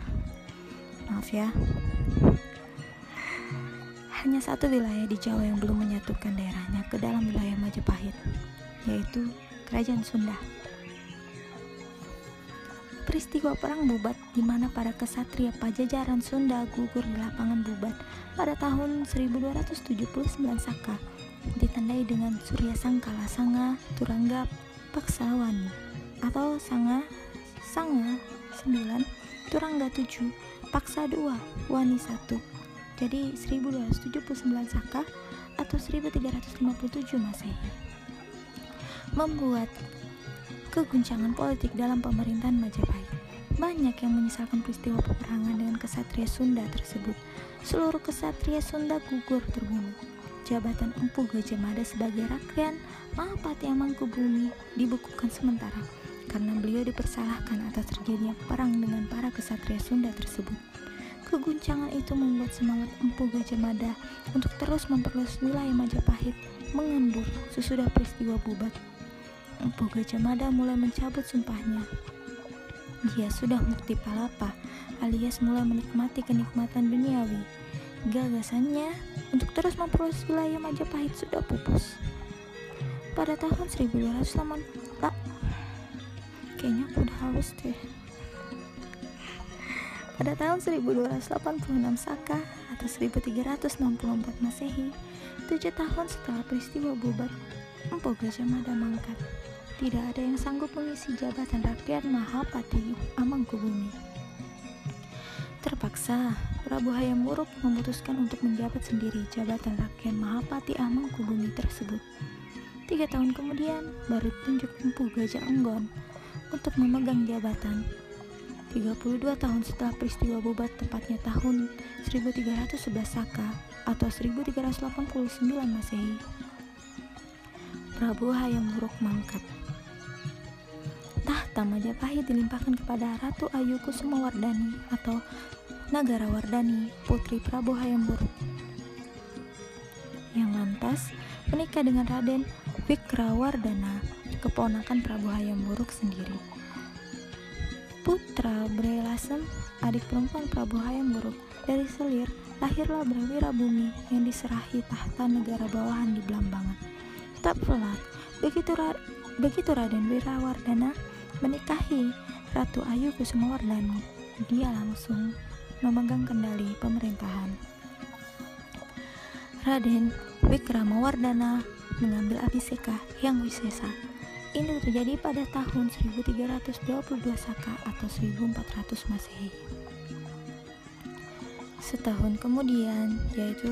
Maaf ya. Hanya satu wilayah di Jawa yang belum menyatukan daerahnya ke dalam wilayah Majapahit, yaitu Kerajaan Sunda. Peristiwa perang Bubat di mana para kesatria Pajajaran Sunda gugur di lapangan Bubat pada tahun 1279 Saka ditandai dengan Surya Sangkala Sanga Turangga Paksawani atau Sanga Sanga 9 Turangga 7 Paksa 2 Wani 1 jadi 1279 Saka atau 1357 Masehi membuat keguncangan politik dalam pemerintahan Majapahit. Banyak yang menyesalkan peristiwa peperangan dengan kesatria Sunda tersebut. Seluruh kesatria Sunda gugur terbunuh. Jabatan Empu Gajah Mada sebagai rakyat Mahapati Amangkubumi dibukukan sementara karena beliau dipersalahkan atas terjadinya perang dengan para kesatria Sunda tersebut. Keguncangan itu membuat semangat Empu Gajah Mada untuk terus memperluas wilayah Majapahit mengendur sesudah peristiwa Bubat Empu Gajah Mada mulai mencabut sumpahnya. Dia sudah mukti palapa, alias mulai menikmati kenikmatan duniawi. Gagasannya untuk terus memperluas wilayah Majapahit sudah pupus. Pada tahun 1208, tak, kayaknya aku udah haus deh. Pada tahun 1286 Saka atau 1364 Masehi, tujuh tahun setelah peristiwa Bubat, Empu Gajah Mada mangkat tidak ada yang sanggup mengisi jabatan rakyat Mahapati Amangkubumi. Terpaksa, Prabu Hayam Wuruk memutuskan untuk menjabat sendiri jabatan rakyat Mahapati Amangkubumi tersebut. Tiga tahun kemudian, baru tunjuk Empu Gajah Enggon untuk memegang jabatan. 32 tahun setelah peristiwa Bobat tepatnya tahun 1311 Saka atau 1389 Masehi. Prabu Hayam Wuruk mangkat. Tahta Majapahit dilimpahkan kepada Ratu Ayu Kusumawardani atau Nagara Wardani, putri Prabu Hayam-Wuruk. Yang lantas menikah dengan Raden Wikrawardana, keponakan Prabu Hayam-Wuruk sendiri. Putra Brelasem, adik perempuan Prabu Hayam-Wuruk, dari Selir lahirlah Brawira Bumi yang diserahi tahta negara bawahan di Blambangan. Tak pelat, begitu, Ra begitu Raden Wirawardana menikahi Ratu Ayu Kusumawardani, dia langsung memegang kendali pemerintahan. Raden Wikramawardana mengambil Abiseka yang Wisesa. Ini terjadi pada tahun 1322 Saka atau 1400 Masehi. Setahun kemudian, yaitu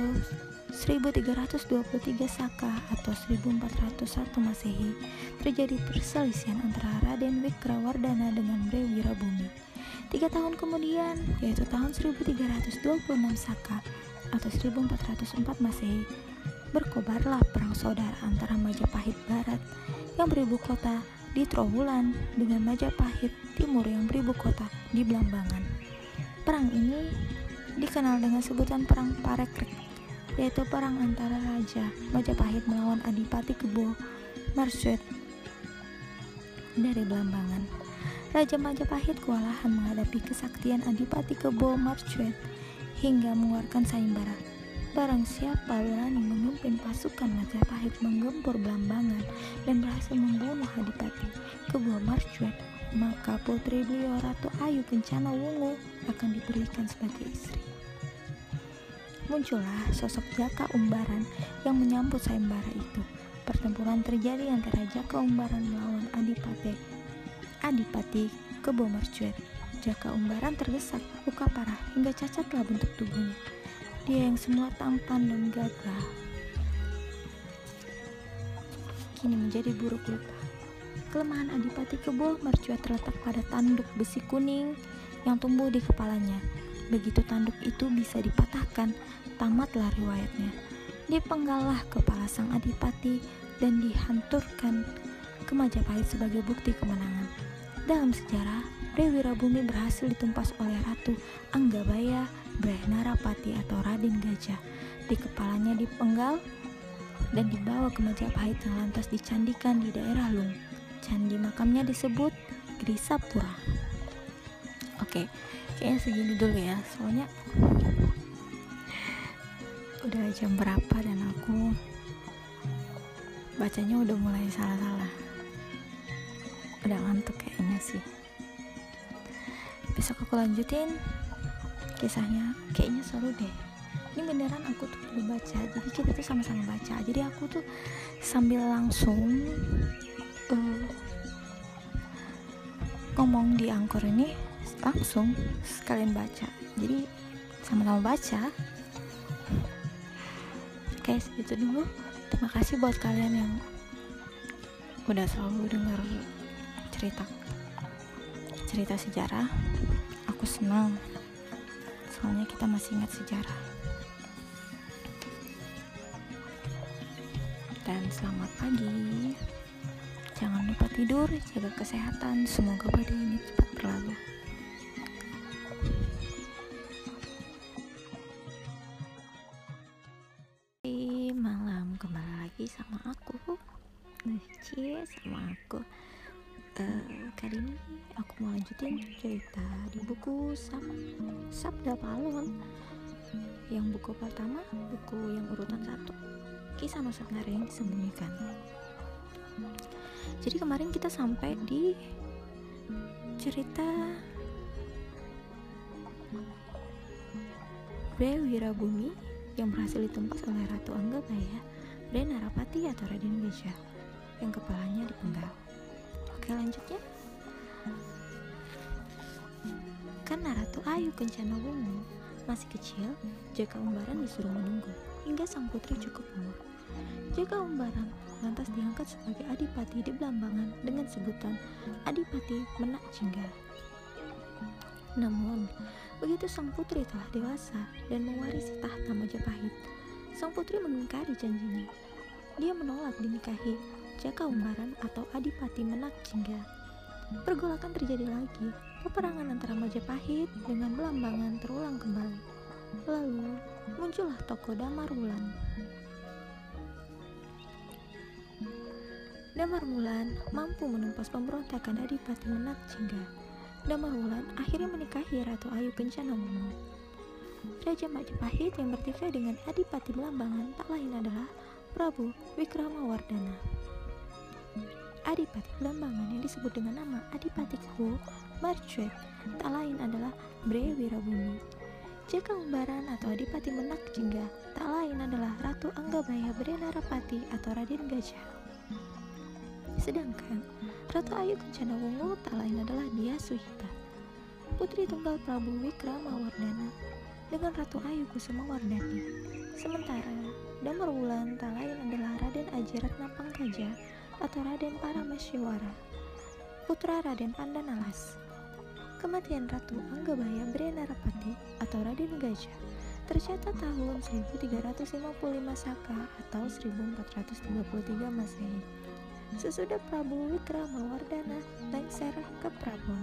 1323 Saka atau 1401 Masehi, terjadi perselisihan antara Raden Wikrawardana dengan Bre Wirabumi. Tiga tahun kemudian, yaitu tahun 1326 Saka atau 1404 Masehi, berkobarlah perang saudara antara Majapahit Barat yang beribu kota di Trowulan dengan Majapahit Timur yang beribu kota di Blambangan. Perang ini dikenal dengan sebutan Perang Parekrek yaitu perang antara Raja Majapahit melawan Adipati Kebo Marsyet dari Belambangan. Raja Majapahit kewalahan menghadapi kesaktian Adipati Kebo Marsyet hingga mengeluarkan sayembara. Barang siapa berani memimpin pasukan Majapahit menggempur Belambangan dan berhasil membunuh Adipati Kebuah Marcuet, maka putri beliau Ratu Ayu Kencana Wungu akan diberikan sebagai istri. Muncullah sosok Jaka Umbaran yang menyambut sayembara itu. Pertempuran terjadi antara Jaka Umbaran melawan Adipati Adipati Kebo Marcuet. Jaka Umbaran terdesak, luka parah hingga cacatlah bentuk tubuhnya. Dia yang semula tampan dan gagah kini menjadi buruk rupa. Kelemahan Adipati Kebo mercuat terletak pada tanduk besi kuning yang tumbuh di kepalanya. Begitu tanduk itu bisa dipatahkan, tamatlah riwayatnya. Dipenggalah kepala sang Adipati dan dihanturkan ke Majapahit sebagai bukti kemenangan. Dalam sejarah, Dewi Rabumi berhasil ditumpas oleh Ratu Anggabaya Narapati atau Raden Gajah. Di kepalanya dipenggal dan dibawa ke Majapahit yang lantas dicandikan di daerah Lung. Candi makamnya disebut Grisapura. Oke, kayaknya segini dulu ya, soalnya udah jam berapa dan aku bacanya udah mulai salah-salah. Udah ngantuk kayaknya sih. Besok aku lanjutin kisahnya. Kayaknya seru deh. Ini beneran aku tuh perlu baca. Jadi kita tuh sama-sama baca. Jadi aku tuh sambil langsung uh, ngomong di angkor ini langsung sekalian baca. Jadi sama-sama baca. Oke segitu dulu. Terima kasih buat kalian yang udah selalu dengar cerita cerita sejarah aku senang. Soalnya kita masih ingat sejarah. Dan selamat pagi. Jangan lupa tidur jaga kesehatan. Semoga badai ini cepat berlalu. Malam kembali lagi sama aku. Cie sama aku uh, kali ini aku mau lanjutin cerita di buku Sab Sabda Palon yang buku pertama buku yang urutan satu. Kisah Nusantara yang disembunyikan. Jadi kemarin kita sampai di cerita Bre Wirabumi yang berhasil ditumpas oleh Ratu Anggabaya Bre Narapati atau Raden Gajah yang kepalanya dipenggal Oke lanjut ya Karena Ratu Ayu Kencana Wungu masih kecil, Jaka Umbaran disuruh menunggu hingga sang putri cukup umur. Jaka Umbaran lantas diangkat sebagai adipati di Belambangan dengan sebutan Adipati Menak Jingga. Namun, begitu sang putri telah dewasa dan mewarisi tahta Majapahit, sang putri mengingkari janjinya. Dia menolak dinikahi Jaka Umbaran atau Adipati Menak Jingga. Pergolakan terjadi lagi. Peperangan antara Majapahit dengan Belambangan terulang kembali. Lalu muncullah tokoh Damar Wulan. Mampu menumpas pemberontakan Adipati Menak Jingga. Damar Wulan akhirnya menikahi Ratu Ayu Kencana Wungu. Raja Majapahit yang bertikai dengan Adipati Belambangan tak lain adalah Prabu Wikramawardhana. Adipati Belambangan yang disebut dengan nama Adipati Kuo Marcuet tak lain adalah Bre Wirabumi. Jaka Umbaran atau Adipati Menak Jingga tak lain adalah Ratu Anggabaya Bre Narapati atau Raden Gajah. Sedangkan Ratu Ayu Kencana Wungu tak lain adalah Dia Suhita, putri tunggal Prabu Wikramawardhana dengan Ratu Ayu Kusuma Wardani. Sementara Damar Wulan tak lain adalah Raden Ajirat Napangkaja atau Raden Paramasyawara, putra Raden Pandanalas. Kematian Ratu Anggabaya Brenarapati atau Raden Gajah tercatat tahun 1355 Saka atau 1433 Masehi. Sesudah Prabu Wikramawardhana lengser ke Prabon.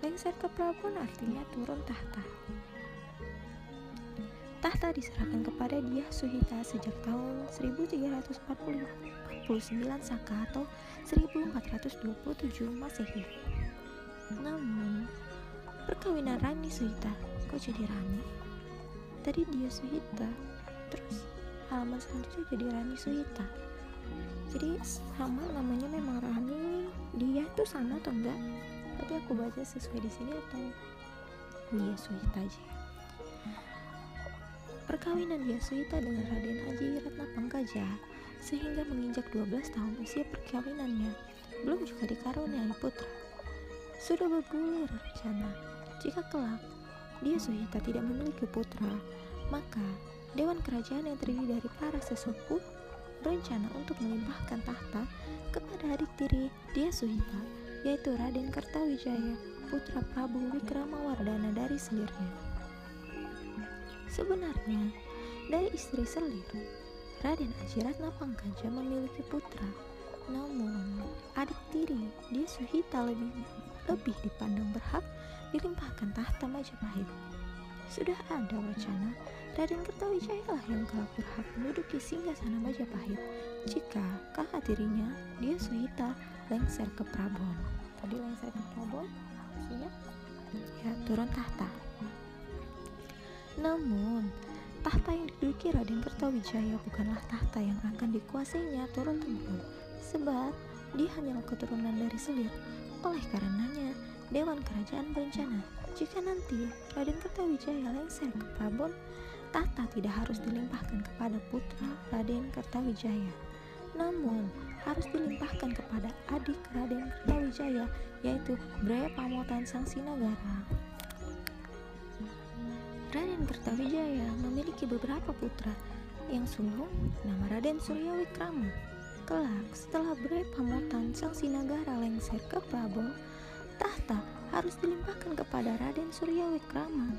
Lengser ke Prabon artinya turun tahta. Tahta diserahkan kepada Dia Suhita sejak tahun 1345 Saka atau 1427 Masehi. Namun, perkawinan Rani Suita kok jadi Rani? tadi dia Suhita terus halaman selanjutnya jadi Rani Suhita jadi sama namanya memang Rani dia itu sama atau enggak tapi aku baca sesuai di sini atau dia Suhita aja perkawinan dia Suhita dengan Raden Aji Ratna Pangkaja sehingga menginjak 12 tahun usia perkawinannya. Belum juga dikaruniai putra. Sudah bergulir rencana jika kelak dia Suhita tidak memiliki putra maka Dewan Kerajaan yang terdiri dari para sesepuh berencana untuk melimpahkan tahta kepada adik tiri dia Suhita, yaitu Raden Kertawijaya, putra Prabu Wikramawardhana dari selirnya. Sebenarnya, dari istri selir, Raden Ajiratna Pangkaja memiliki putra, namun adik tiri dia Suhita lebih lebih dipandang berhak dilimpahkan tahta Majapahit. Sudah ada wacana Raden Kertawijaya lah yang kelak berhak menduduki singgasana Majapahit jika kakak tirinya dia Suhita lengser ke Prabon. Tadi lengser ke Prabon maksudnya ya turun tahta. Namun tahta yang diduduki Raden Kertawijaya bukanlah tahta yang akan dikuasainya turun temurun sebab dia hanyalah keturunan dari selir. Oleh karenanya, Dewan Kerajaan berencana jika nanti Raden Kertawijaya lengser ke Prabon, Tata tidak harus dilimpahkan kepada putra Raden Kertawijaya, namun harus dilimpahkan kepada adik Raden Kertawijaya yaitu Bre Pamotan Sang Sinagara. Kertawijaya memiliki beberapa putra yang sulung nama Raden Surya Wikrama. Kelak setelah Bre Pamotan Sang Sinagara lengser ke Prabowo, tahta harus dilimpahkan kepada Raden Surya Wikrama.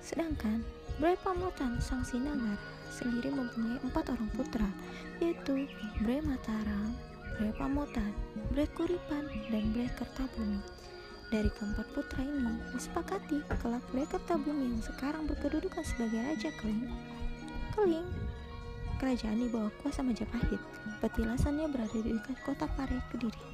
Sedangkan Bre Pamotan Sang Sinagara sendiri mempunyai empat orang putra, yaitu Bre Mataram, Bre Pamotan, Bre Kuripan, dan Bre Kertabumi. Dari keempat putra ini disepakati kelak Kertabumi yang sekarang berkedudukan sebagai Raja Keling. Keling, kerajaan di bawah kuasa Majapahit, petilasannya berada di dekat kota Pare, Kediri.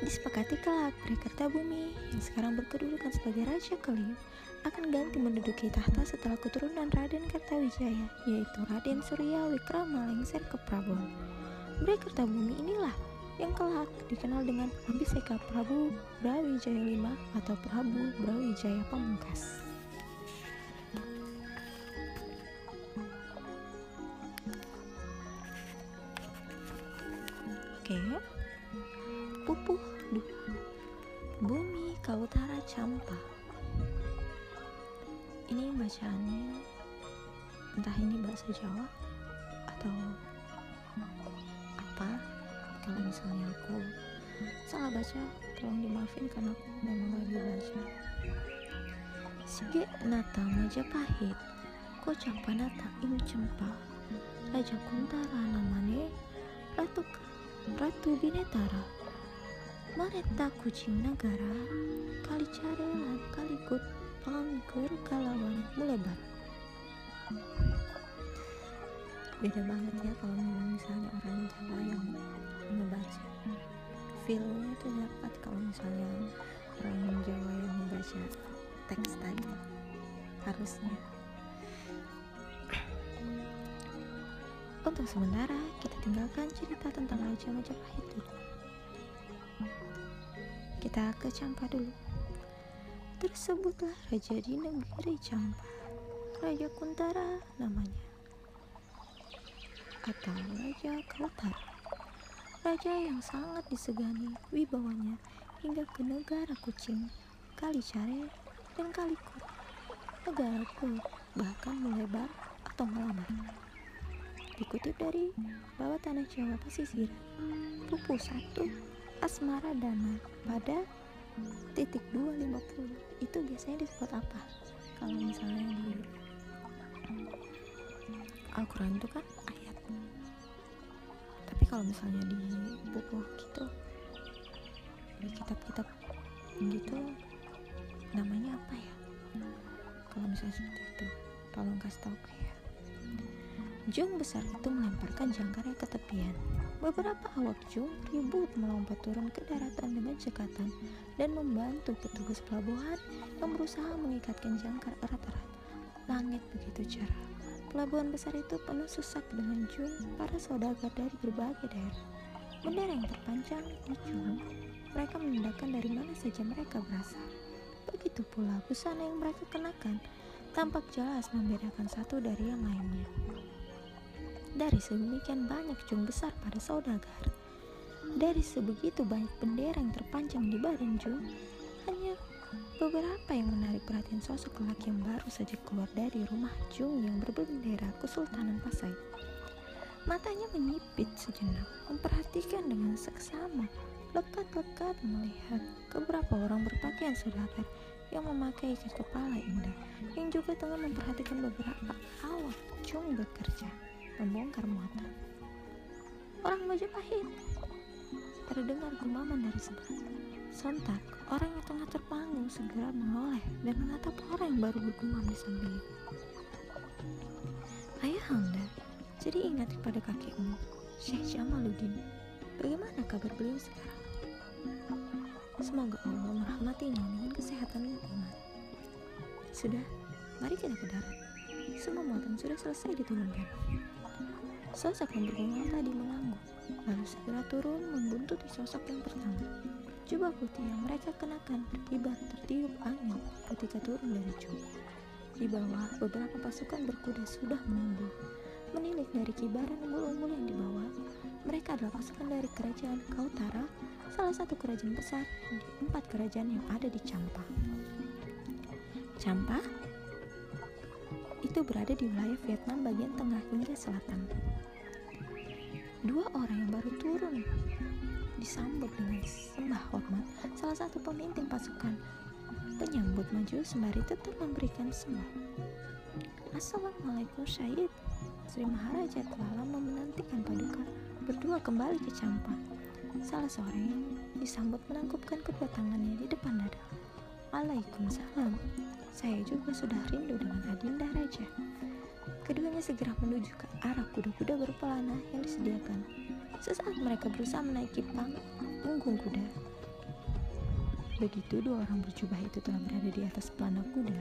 Disepakati kelak Bre Kertabumi yang sekarang berkedudukan sebagai Raja Keling akan ganti menduduki tahta setelah keturunan Raden Kertawijaya, yaitu Raden Surya Wikrama lengser ke Prabon. Bre Kertabumi inilah yang kelak dikenal dengan Abhiseka Prabu Brawijaya V atau Prabu Brawijaya Pamungkas. Oke, pupuh dua bumi Kautara Campa ini bacaannya entah ini bahasa Jawa atau apa kalau misalnya aku salah baca tolong dimaafin karena aku memang lagi baca Sige nata Majapahit ko campanata im cempa. Raja Kuntara namanya Ratu Ratu Binetara. Mareta kucing negara kali carelan kalikut pangkur kalawan melebar. Beda banget ya kalau misalnya orang Jawa yang membaca feelnya itu dapat kalau misalnya orang Jawa yang membaca teks tadi. Harusnya. Untuk sementara kita tinggalkan cerita tentang Raja Majapahit dulu. Kita ke Campa dulu. Tersebutlah raja di negeri Campa, Raja Kuntara namanya, atau Raja Kautara. Raja yang sangat disegani wibawanya hingga ke negara kucing, Kalicare, dan Kalikut. Negara Kut bahkan melebar atau melambat. Dikutip dari Bawah Tanah Jawa Pesisir, Pupu 1 Asmara Dana pada titik 250 itu biasanya disebut apa kalau misalnya di Al-Quran itu kan ayat kalau misalnya di buku gitu di kitab-kitab gitu namanya apa ya kalau misalnya seperti itu tolong kasih tahu ya Jung besar itu melemparkan jangkarnya ke tepian Beberapa awak jung ribut melompat turun ke daratan dengan cekatan dan membantu petugas pelabuhan yang berusaha mengikatkan jangkar erat-erat. Langit begitu cerah. Pelabuhan besar itu penuh sesak dengan jum para saudagar dari berbagai daerah. Bendera yang terpanjang di jum, mereka menandakan dari mana saja mereka berasal. Begitu pula busana yang mereka kenakan tampak jelas membedakan satu dari yang lainnya. Dari sedemikian banyak jum besar pada saudagar, dari sebegitu banyak bendera yang terpanjang di badan jum, hanya beberapa yang menarik perhatian sosok lelaki yang baru saja keluar dari rumah Jung yang berbendera Kesultanan Pasai. Matanya menyipit sejenak, memperhatikan dengan seksama, lekat-lekat melihat beberapa orang berpakaian saudagar yang memakai ikat kepala indah, yang juga tengah memperhatikan beberapa awak Jung bekerja, membongkar muatan. Orang Majapahit terdengar gumaman dari sebelah. Sontak, orang yang tengah terpangu segera menoleh dan menatap orang yang baru bergumam di sampingnya. Ayah Anda, jadi ingat kepada kakekmu, Syekh Jamaluddin. Bagaimana kabar beliau sekarang? Semoga Allah merahmatinya dengan kesehatan dan iman. Sudah, mari kita ke darat. Semua muatan sudah selesai diturunkan. Sosok yang bergumam tadi mengangguk, lalu segera turun membuntuti sosok yang pertama. Jubah putih yang mereka kenakan berkibar tertiup angin ketika turun dari jubah. Di bawah, beberapa pasukan berkuda sudah menunggu. Menilik dari kibaran umbul-umbul yang dibawa, mereka adalah pasukan dari kerajaan Kautara, salah satu kerajaan besar di empat kerajaan yang ada di Champa. Champa itu berada di wilayah Vietnam bagian tengah hingga selatan. Dua orang yang baru turun disambut dengan sembah hormat salah satu pemimpin pasukan. Penyambut maju sembari tetap memberikan sembah. Assalamualaikum Syahid. Sri Maharaja telah lama menantikan paduka berdua kembali ke Campa. Salah seorang yang disambut menangkupkan kedua tangannya di depan dada. Waalaikumsalam. Saya juga sudah rindu dengan Adinda Raja. Keduanya segera menuju ke arah kuda-kuda berpelana yang disediakan. Sesaat mereka berusaha menaiki punggung kuda. Begitu dua orang berjubah itu telah berada di atas pelana kuda,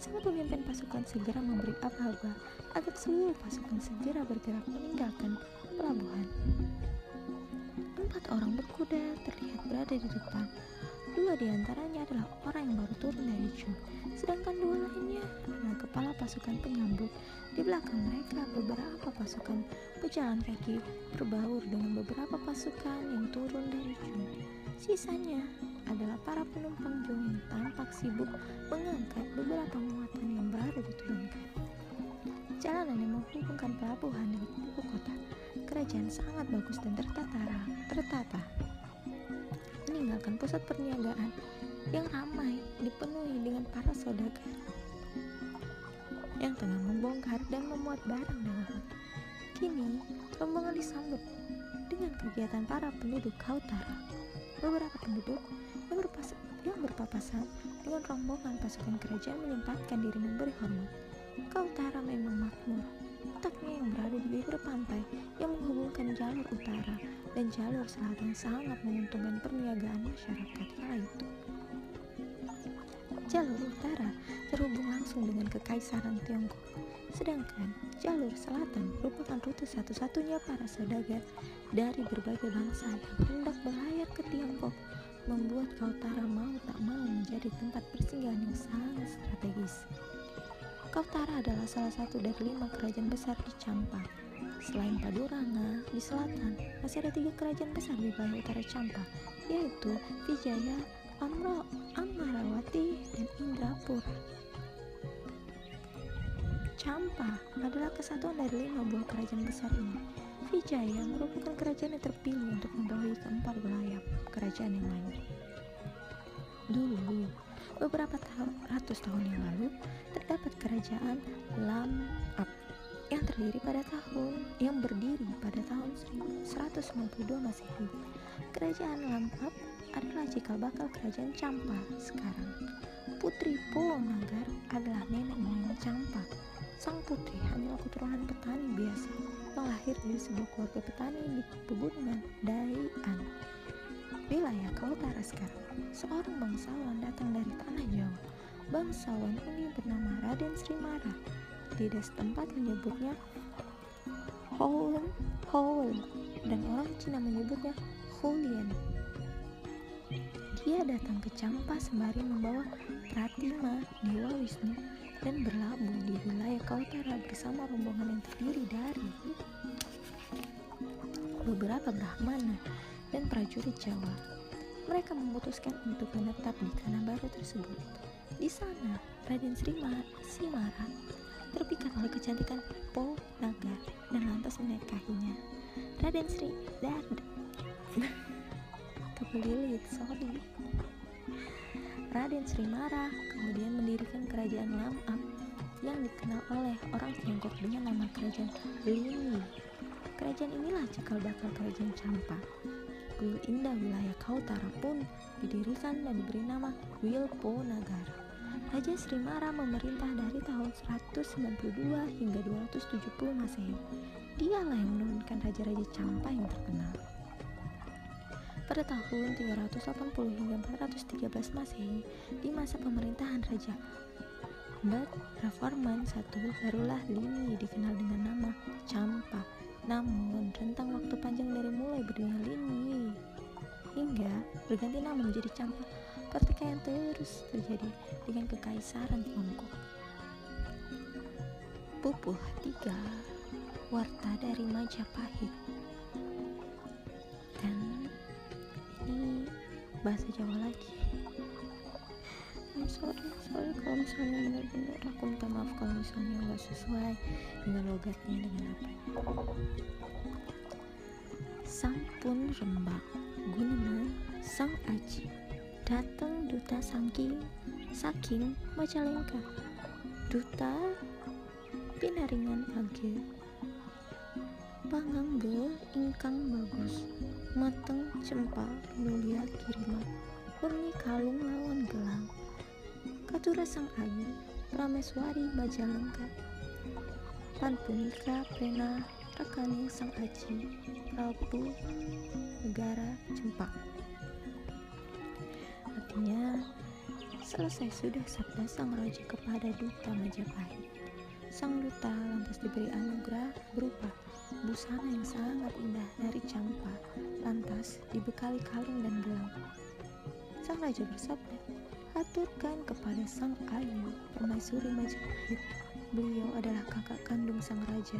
sang pemimpin pasukan segera memberi aba-aba agar seluruh pasukan segera bergerak meninggalkan pelabuhan. Empat orang berkuda terlihat berada di depan. Dua di antaranya adalah orang yang baru turun dari Ju, sedangkan dua lainnya adalah kepala pasukan penyambut. Di belakang mereka beberapa pasukan pejalan kaki berbaur dengan beberapa pasukan yang turun dari Ju. Sisanya adalah para penumpang Ju yang tampak sibuk mengangkat beberapa muatan yang baru diturunkan. Jalanan yang menghubungkan pelabuhan dengan ibu kota kerajaan sangat bagus dan tertata, tertata. Meninggalkan pusat perniagaan yang ramai dipenuhi dengan para saudagar yang tengah membongkar dan memuat barang dagangan. Kini, rombongan disambut dengan kegiatan para penduduk Kautara. Beberapa penduduk yang, berpas yang berpapasan dengan rombongan pasukan kerajaan menyempatkan diri memberi hormat. Kautara memang makmur, letaknya yang berada di bibir pantai yang menghubungkan jalur utara dan jalur selatan sangat menguntungkan perniagaan masyarakat kala itu. Jalur utara terhubung langsung dengan kekaisaran Tiongkok, sedangkan jalur selatan merupakan rute satu-satunya para saudagar dari berbagai bangsa yang hendak berlayar ke Tiongkok, membuat Kautara mau tak mau menjadi tempat persinggahan yang sangat strategis. Kautara adalah salah satu dari lima kerajaan besar di Champa. Selain Paduranga, di selatan masih ada tiga kerajaan besar di wilayah utara Champa, yaitu Vijaya, Amro, Amarawati, dan Indrapura. Champa adalah kesatuan dari lima buah kerajaan besar ini. Vijaya merupakan kerajaan yang terpilih untuk membawahi keempat wilayah kerajaan yang lain. Dulu, beberapa ta ratus tahun yang lalu, terdapat kerajaan Lam Up yang terdiri pada tahun yang berdiri pada tahun 1192 Masehi. Kerajaan Up adalah cikal bakal kerajaan Champa sekarang. Putri Po Nagar adalah nenek moyang Champa. Sang putri hanyalah keturunan petani biasa yang lahir dari sebuah keluarga petani di pegunungan Daian. Wilayah Kaltara sekarang, seorang bangsawan datang dari tanah Jawa bangsawan Uni bernama Raden Srimara. Lidah setempat menyebutnya Howen, Howen, dan orang Cina menyebutnya Hulian. Dia datang ke Campa sembari membawa Pratima, Dewa Wisnu, dan berlabuh di wilayah Kautara bersama rombongan yang terdiri dari beberapa Brahmana dan prajurit Jawa. Mereka memutuskan untuk menetap di tanah baru tersebut. Di sana, Raden Srima Simara terpikat oleh kecantikan Po Naga dan lantas menikahinya. Raden Sri Dad kebelilit, sorry. Raden Srimara kemudian mendirikan kerajaan Lamap yang dikenal oleh orang Tiongkok dengan nama kerajaan Lini. Kerajaan inilah cikal bakal kerajaan Campa. Kuil indah wilayah Kautara pun didirikan dan diberi nama Wilpo Nagara. Raja Srimara memerintah dari tahun 192 hingga 270 Masehi. Dialah yang menurunkan raja-raja Campa yang terkenal. Pada tahun 380 hingga 413 Masehi, di masa pemerintahan Raja Bat Ravarman I, barulah Lini dikenal dengan nama Campa. Namun, rentang waktu panjang dari mulai berdirinya Lini hingga berganti nama menjadi Campa, pertikaian terus terjadi dengan kekaisaran Tiongkok. Pupuh tiga Warta dari Majapahit. Dan ini bahasa Jawa lagi. I'm sorry sorry kalau misalnya benar-benar aku minta maaf kalau misalnya nggak sesuai dengan logatnya dengan apa. Sang pun rembak Gunaman Sang Aji datang duta sangking saking Majalengka. Duta pinaringan age pangangge ingkang bagus mateng cempal mulia kiriman wengi kalung lawan gelang. Katura sang ayu prameswari majalengka. Pan punika prena rekane sang aji prabu negara cempak Artinya, selesai sudah sabda Sang raja kepada Duta Majapahit. Sang Duta lantas diberi anugerah berupa busana yang sangat indah dari campa, lantas dibekali kalung dan gelang. Sang Raja bersabda, Haturkan kepada Sang Ayu, permaisuri Majapahit, beliau adalah kakak kandung Sang Raja,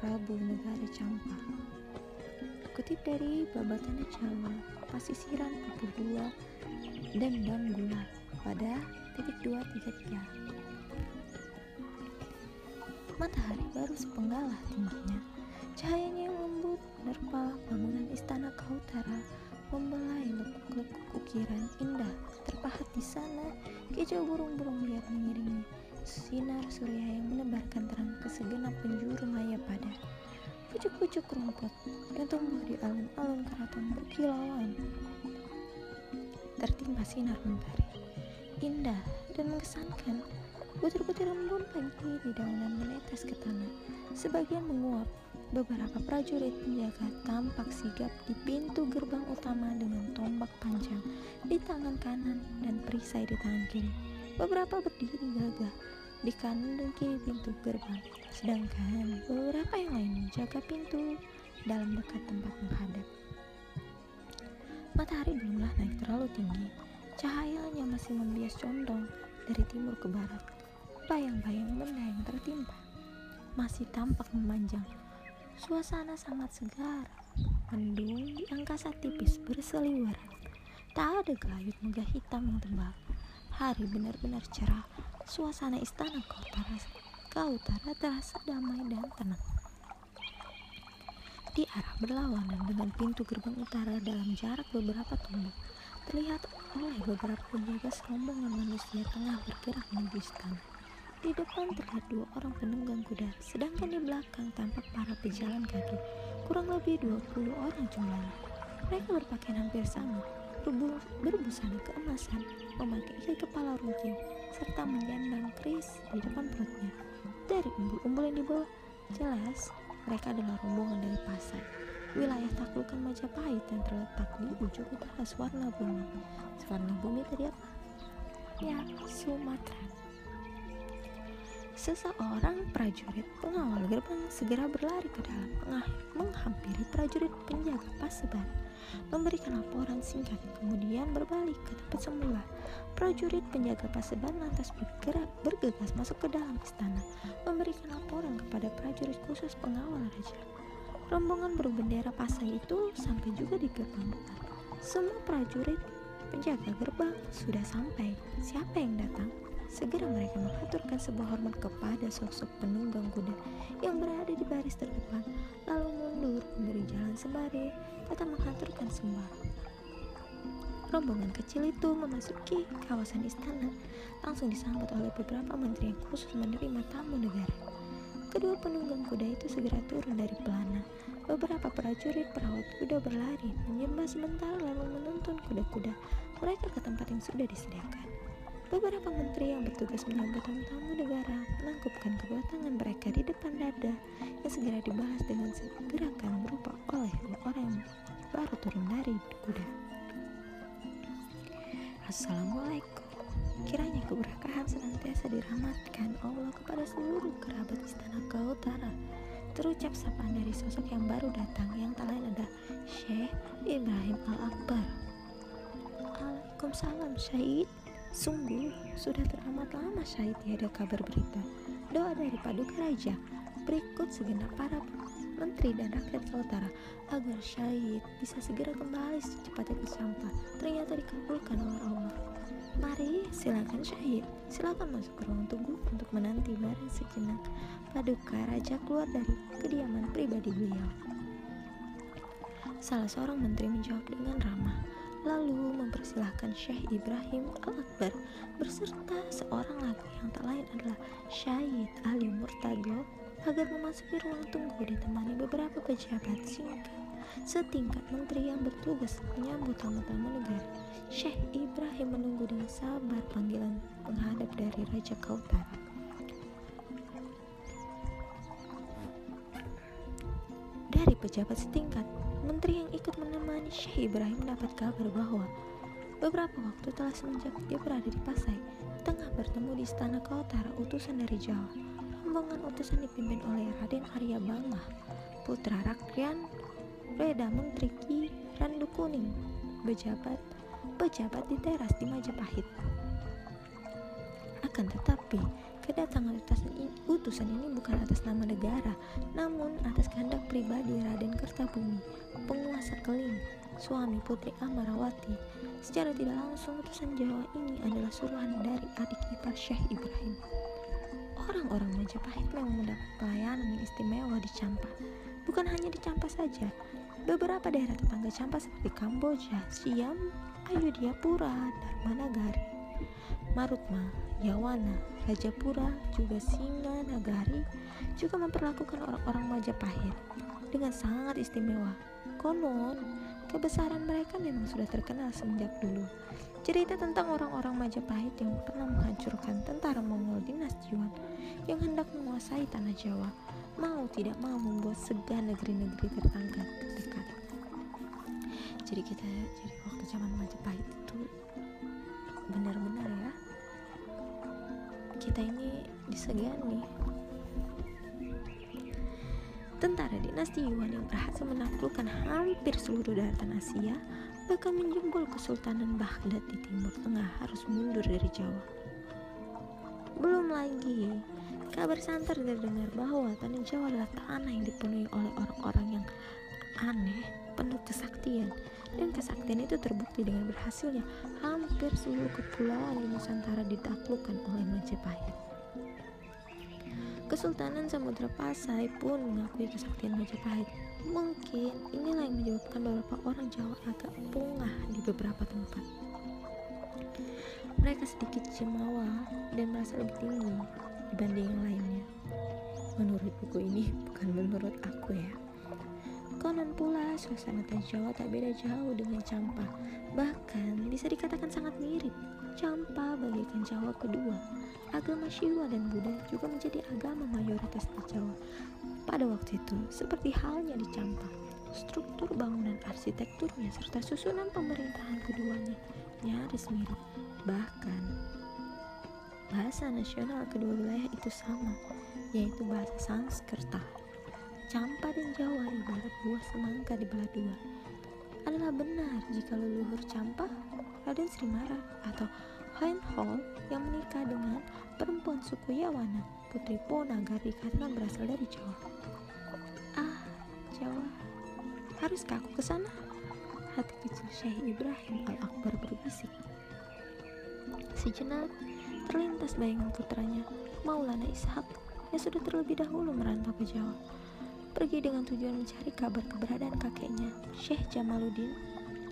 Prabu Negara Campa. Kutip dari Babatana Jawa, Pasisiran 42 dan daun gula pada titik 233. Matahari baru sepenggalah tingginya, Cahayanya yang lembut menerpa bangunan istana Kautara membelai lekuk-lekuk ukiran indah terpahat di sana. Kicau burung-burung liar mengiringi sinar surya yang menebarkan terang ke segenap penjuru maya pada pucuk-pucuk rumput yang tumbuh di alun-alun keraton berkilauan tertimpa sinar mentari indah dan mengesankan. Butir-butir embun pagi di daunan menetes ke tanah. Sebagian menguap beberapa prajurit penjaga tampak sigap di pintu gerbang utama dengan tombak panjang di tangan kanan dan perisai di tangan kiri. Beberapa berdiri gagah di kanan dan kiri pintu gerbang, sedangkan beberapa yang lain menjaga pintu dalam dekat tempat menghadap. Matahari belumlah naik terlalu tinggi, cahayanya masih membias condong dari timur ke barat. Bayang-bayang benda yang tertimpa masih tampak memanjang. Suasana sangat segar, mendung di angkasa tipis berseliweran. Tak ada gelayut megah hitam yang tebal. Hari benar-benar cerah suasana istana Kautara, Kautara terasa damai dan tenang. Di arah berlawanan dengan pintu gerbang utara dalam jarak beberapa tombak, terlihat oleh beberapa penjaga serombongan manusia tengah bergerak menuju istana. Di depan terlihat dua orang penunggang kuda, sedangkan di belakang tampak para pejalan kaki, kurang lebih 20 orang jumlahnya. Mereka berpakaian hampir sama, berbusana keemasan, memakai ikat kepala runcing, serta menyandang keris di depan perutnya. Dari umbul-umbul yang di bawah, jelas mereka adalah rombongan dari pasar. Wilayah taklukan Majapahit yang terletak di ujung utara Swarna Bumi. Swarna Bumi tadi apa? wilayah Sumatera. Seseorang prajurit pengawal gerbang segera berlari ke dalam menghampiri prajurit penjaga paseban memberikan laporan singkat kemudian berbalik ke tempat semula. Prajurit penjaga paseban lantas bergerak bergegas masuk ke dalam istana memberikan laporan kepada prajurit khusus pengawal raja. Rombongan berbendera pasai itu sampai juga di gerbang semua prajurit penjaga gerbang sudah sampai. Siapa yang datang Segera mereka mengaturkan sebuah hormat kepada sosok penunggang kuda yang berada di baris terdepan, lalu mundur memberi jalan sembari tetap mengaturkan sembah. Rombongan kecil itu memasuki kawasan istana, langsung disambut oleh beberapa menteri yang khusus menerima tamu negara. Kedua penunggang kuda itu segera turun dari pelana. Beberapa prajurit perawat kuda berlari, menyembah sebentar lalu menuntun kuda-kuda mereka ke tempat yang sudah disediakan. Beberapa menteri yang bertugas menyambut tamu-tamu negara menangkupkan kedua tangan mereka di depan dada yang segera dibahas dengan gerakan berupa oleh orang yang baru turun dari kuda. Assalamualaikum. Kiranya keberkahan senantiasa dirahmatkan Allah kepada seluruh kerabat istana Kautara. Terucap sapaan dari sosok yang baru datang yang tak lain adalah Syekh Ibrahim Al-Akbar. Waalaikumsalam Syahid. Sungguh, sudah teramat lama Syahid tiada kabar berita. Doa dari Paduka Raja berikut segenap para menteri dan rakyat Kaltara agar Syahid bisa segera kembali secepatnya ke sampah. Ternyata dikabulkan oleh Allah. Mari, silakan Syahid. Silakan masuk ke ruang tunggu untuk menanti barang sejenak. Paduka Raja keluar dari kediaman pribadi beliau. Salah seorang menteri menjawab dengan ramah lalu mempersilahkan Syekh Ibrahim Al-Akbar berserta seorang lagi yang tak lain adalah Syahid Ali Murtado agar memasuki ruang tunggu ditemani beberapa pejabat singkat setingkat menteri yang bertugas menyambut tamu-tamu negara. Syekh Ibrahim menunggu dengan sabar panggilan menghadap dari Raja Kautar. Dari pejabat setingkat, Menteri yang ikut menemani Syekh Ibrahim mendapat kabar bahwa beberapa waktu telah semenjak dia berada di Pasai, tengah bertemu di istana Kautara utusan dari Jawa. Rombongan utusan dipimpin oleh Raden Arya Bangah, putra Rakyan, Reda Menteri Ki Randu Kuning, pejabat pejabat di teras di Majapahit. Akan tetapi, Kedatangan utusan ini, utusan ini bukan atas nama negara, namun atas kehendak pribadi Raden Kertabumi, penguasa Keling, suami Putri Amarawati. Secara tidak langsung utusan Jawa ini adalah suruhan dari adik ipar Syekh Ibrahim. Orang-orang Majapahit memang mendapat pelayanan yang istimewa di Campa. Bukan hanya di Campa saja, beberapa daerah tetangga Campa seperti Kamboja, Siam, Ayudhya-pura, Dharmanagari, Marutma, Yawana, Rajapura, juga Singa Nagari juga memperlakukan orang-orang Majapahit dengan sangat istimewa. Konon, kebesaran mereka memang sudah terkenal semenjak dulu. Cerita tentang orang-orang Majapahit yang pernah menghancurkan tentara Mongol dinasti Yuan yang hendak menguasai tanah Jawa mau tidak mau membuat segan negeri-negeri tetangga dekat. Jadi kita jadi waktu zaman Majapahit itu benar-benar ya kita ini disegani Tentara dinasti Yuan yang berhasil menaklukkan hampir seluruh daratan Asia bahkan menjebol Kesultanan Baghdad di Timur Tengah harus mundur dari Jawa. Belum lagi, kabar santer terdengar bahwa tanah Jawa adalah tanah yang dipenuhi oleh orang-orang yang aneh, penuh kesaktian, dan kesaktian itu terbukti dengan berhasilnya hampir seluruh kepulauan di Nusantara ditaklukkan oleh Majapahit. Kesultanan Samudra Pasai pun mengakui kesaktian Majapahit. Mungkin inilah yang menyebabkan beberapa orang Jawa agak pungah di beberapa tempat. Mereka sedikit jemawa dan merasa lebih tinggi dibanding yang lainnya. Menurut buku ini, bukan menurut aku ya. Konon pula, suasana Tanah Jawa tak beda jauh dengan Campa. Bahkan bisa dikatakan sangat mirip. Campa bagaikan Jawa kedua. Agama Shiwa dan Buddha juga menjadi agama mayoritas di Jawa. Pada waktu itu, seperti halnya di Campa, struktur bangunan arsitekturnya serta susunan pemerintahan keduanya nyaris mirip. Bahkan, Bahasa nasional kedua wilayah itu sama, yaitu bahasa Sanskerta. Campa dan Jawa ibarat buah semangka dibelah dua. Adalah benar jika leluhur Campa, Raden Srimara atau Hein Hall yang menikah dengan perempuan suku Yawana, putri Ponagar dikatakan berasal dari Jawa. Ah, Jawa. Haruskah aku ke sana? Hati kecil Syekh Ibrahim Al-Akbar berbisik. Sejenak, terlintas bayangan putranya, Maulana Ishak, yang sudah terlebih dahulu merantau ke Jawa pergi dengan tujuan mencari kabar keberadaan kakeknya, Syekh Jamaluddin,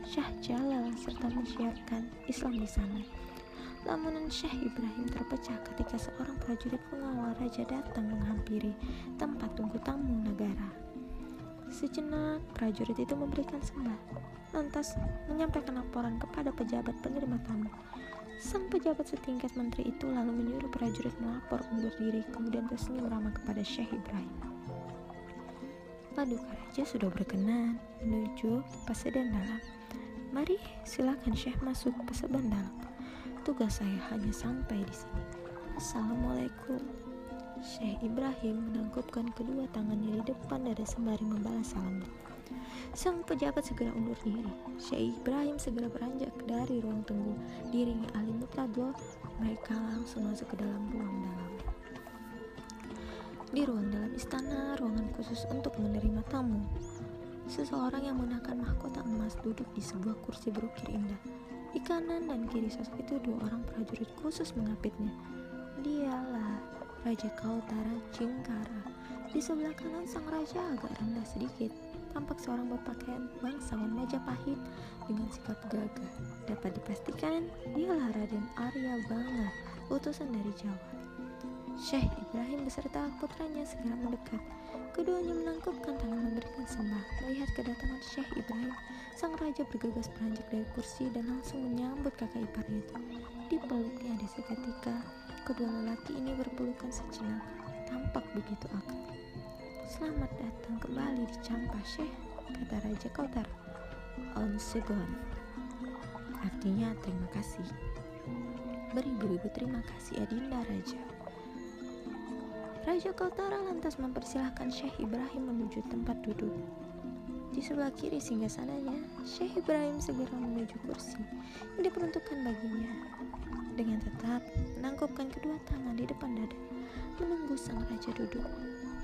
Syah Jalal, serta menyiarkan Islam di sana. Lamunan Syekh Ibrahim terpecah ketika seorang prajurit pengawal raja datang menghampiri tempat tunggu tamu negara. Sejenak, prajurit itu memberikan sembah, lantas menyampaikan laporan kepada pejabat penerima tamu. Sang pejabat setingkat menteri itu lalu menyuruh prajurit melapor undur diri, kemudian tersenyum ramah kepada Syekh Ibrahim. Paduka Raja sudah berkenan menuju pasedan dalam. Mari silakan Syekh masuk paseban dalam. Tugas saya hanya sampai di sini. Assalamualaikum. Syekh Ibrahim menangkupkan kedua tangannya di depan dada sembari membalas salam. Sang pejabat segera undur diri. Syekh Ibrahim segera beranjak dari ruang tunggu. Diringi Ali Mutadlo, mereka langsung masuk ke dalam ruang dalam. Di ruang dalam istana, ruangan khusus untuk menerima tamu. Seseorang yang mengenakan mahkota emas duduk di sebuah kursi berukir indah. Di kanan dan kiri sosok itu dua orang prajurit khusus mengapitnya. Dialah Raja Kautara Jingkara. Di sebelah kanan sang raja agak rendah sedikit. Tampak seorang berpakaian bangsawan Majapahit dengan sikap gagah. Dapat dipastikan dialah Raden Arya Banga, utusan dari Jawa. Syekh Ibrahim beserta putranya segera mendekat. Keduanya menangkupkan tangan memberikan sembah. Melihat kedatangan Syekh Ibrahim, sang raja bergegas beranjak dari kursi dan langsung menyambut kakak iparnya itu. Di seketika, kedua lelaki ini berpelukan sejenak, tampak begitu akrab. Selamat datang kembali di Campa Syekh, kata Raja Kautar. On Segon. Artinya terima kasih. Beribu-ribu terima kasih Adinda Raja. Raja Kaltara lantas mempersilahkan Syekh Ibrahim menuju tempat duduk. Di sebelah kiri singgasananya, Syekh Ibrahim segera menuju kursi yang diperuntukkan baginya. Dengan tetap menangkupkan kedua tangan di depan dada, menunggu sang raja duduk.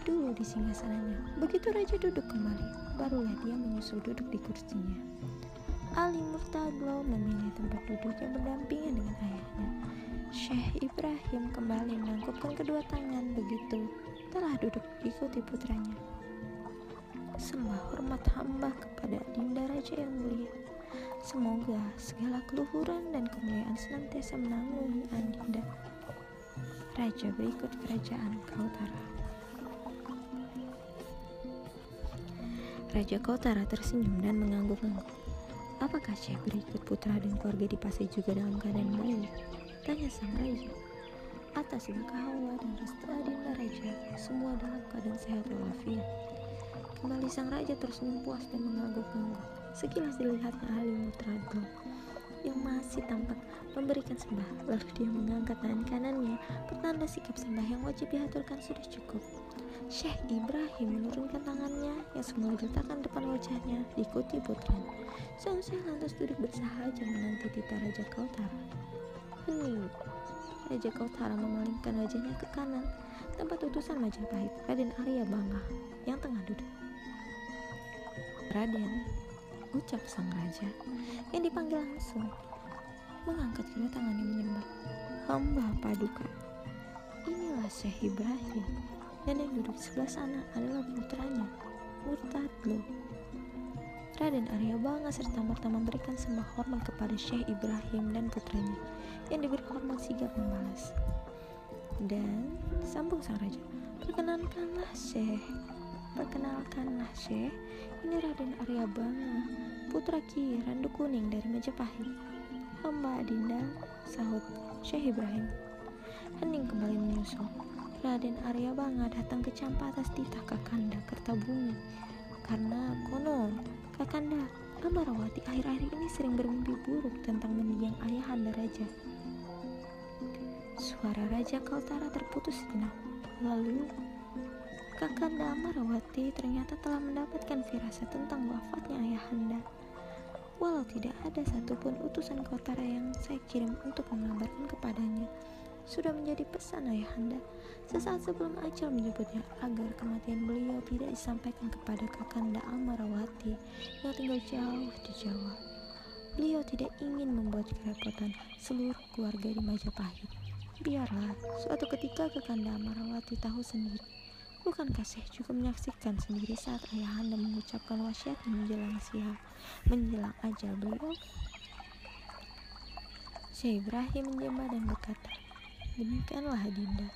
Dulu di singgasananya, begitu raja duduk kembali, barulah dia menyusul duduk di kursinya. Ali Murtadlo memilih tempat duduk yang berdampingan dengan ayahnya Syekh Ibrahim kembali menangkupkan kedua tangan begitu telah duduk diikuti putranya. Sembah hormat hamba kepada Dinda Raja yang mulia. Semoga segala keluhuran dan kemuliaan senantiasa menanggungi Adinda. Raja berikut kerajaan Kautara. Raja Kautara tersenyum dan mengangguk-angguk. Apakah Syekh berikut putra dan keluarga di Pasai juga dalam keadaan baik? Tanya sang raja. Atas hawa dan restu Adinda Raja, semua dalam keadaan sehat walafiat. Kembali sang raja tersenyum puas dan mengangguk-angguk. Sekilas dilihatnya ahli Mutradlo yang masih tampak memberikan sembah. Lalu dia mengangkat tangan kanannya, pertanda sikap sembah yang wajib diaturkan sudah cukup. Syekh Ibrahim menurunkan tangannya yang semula diletakkan depan wajahnya, diikuti putranya. Sang lantas duduk bersahaja menanti tita Raja Kautara. Hening. Raja Kautara memalingkan wajahnya ke kanan, tempat utusan Majapahit, Raden Arya Bangga, yang tengah duduk. Raden, ucap sang raja, yang dipanggil langsung, mengangkat kedua tangannya menyembah. Hamba Paduka. Inilah Syekh Ibrahim, dan yang duduk sebelah sana adalah putranya, Murtadlo. Raden Arya Bangga serta merta memberikan sembah hormat kepada Syekh Ibrahim dan putranya yang diberi hormat sigap membalas. Dan sambung sang raja, perkenankanlah Syekh, perkenalkanlah Syekh, ini Raden Arya Bangga, putra Ki Randu Kuning dari Majapahit. Hamba Adinda, sahut Syekh Ibrahim. Hening kembali menyusul. Raden Arya Bangga datang ke Campa atas titah Kakanda Kertabumi karena konon Kakanda, Amarawati akhir-akhir ini sering bermimpi buruk tentang mendiang ayahanda raja. Suara Raja Kaltara terputus sejenak. Lalu, Kakanda Amarawati ternyata telah mendapatkan firasat tentang wafatnya ayahanda. Walau tidak ada satupun utusan Kaltara yang saya kirim untuk mengabarkan kepadanya, sudah menjadi pesan ayahanda sesaat sebelum Ajal menyebutnya agar kematian beliau tidak disampaikan kepada Kakanda Amarawati yang tinggal jauh di Jawa. Beliau tidak ingin membuat kerepotan seluruh keluarga di Majapahit. Biarlah, suatu ketika Kakanda Amarawati tahu sendiri. Bukankah Syekh juga menyaksikan sendiri saat ayahanda mengucapkan wasiat menjelang siang, menjelang ajal beliau? Syekh Ibrahim menjemah dan berkata, Demikianlah Dinda.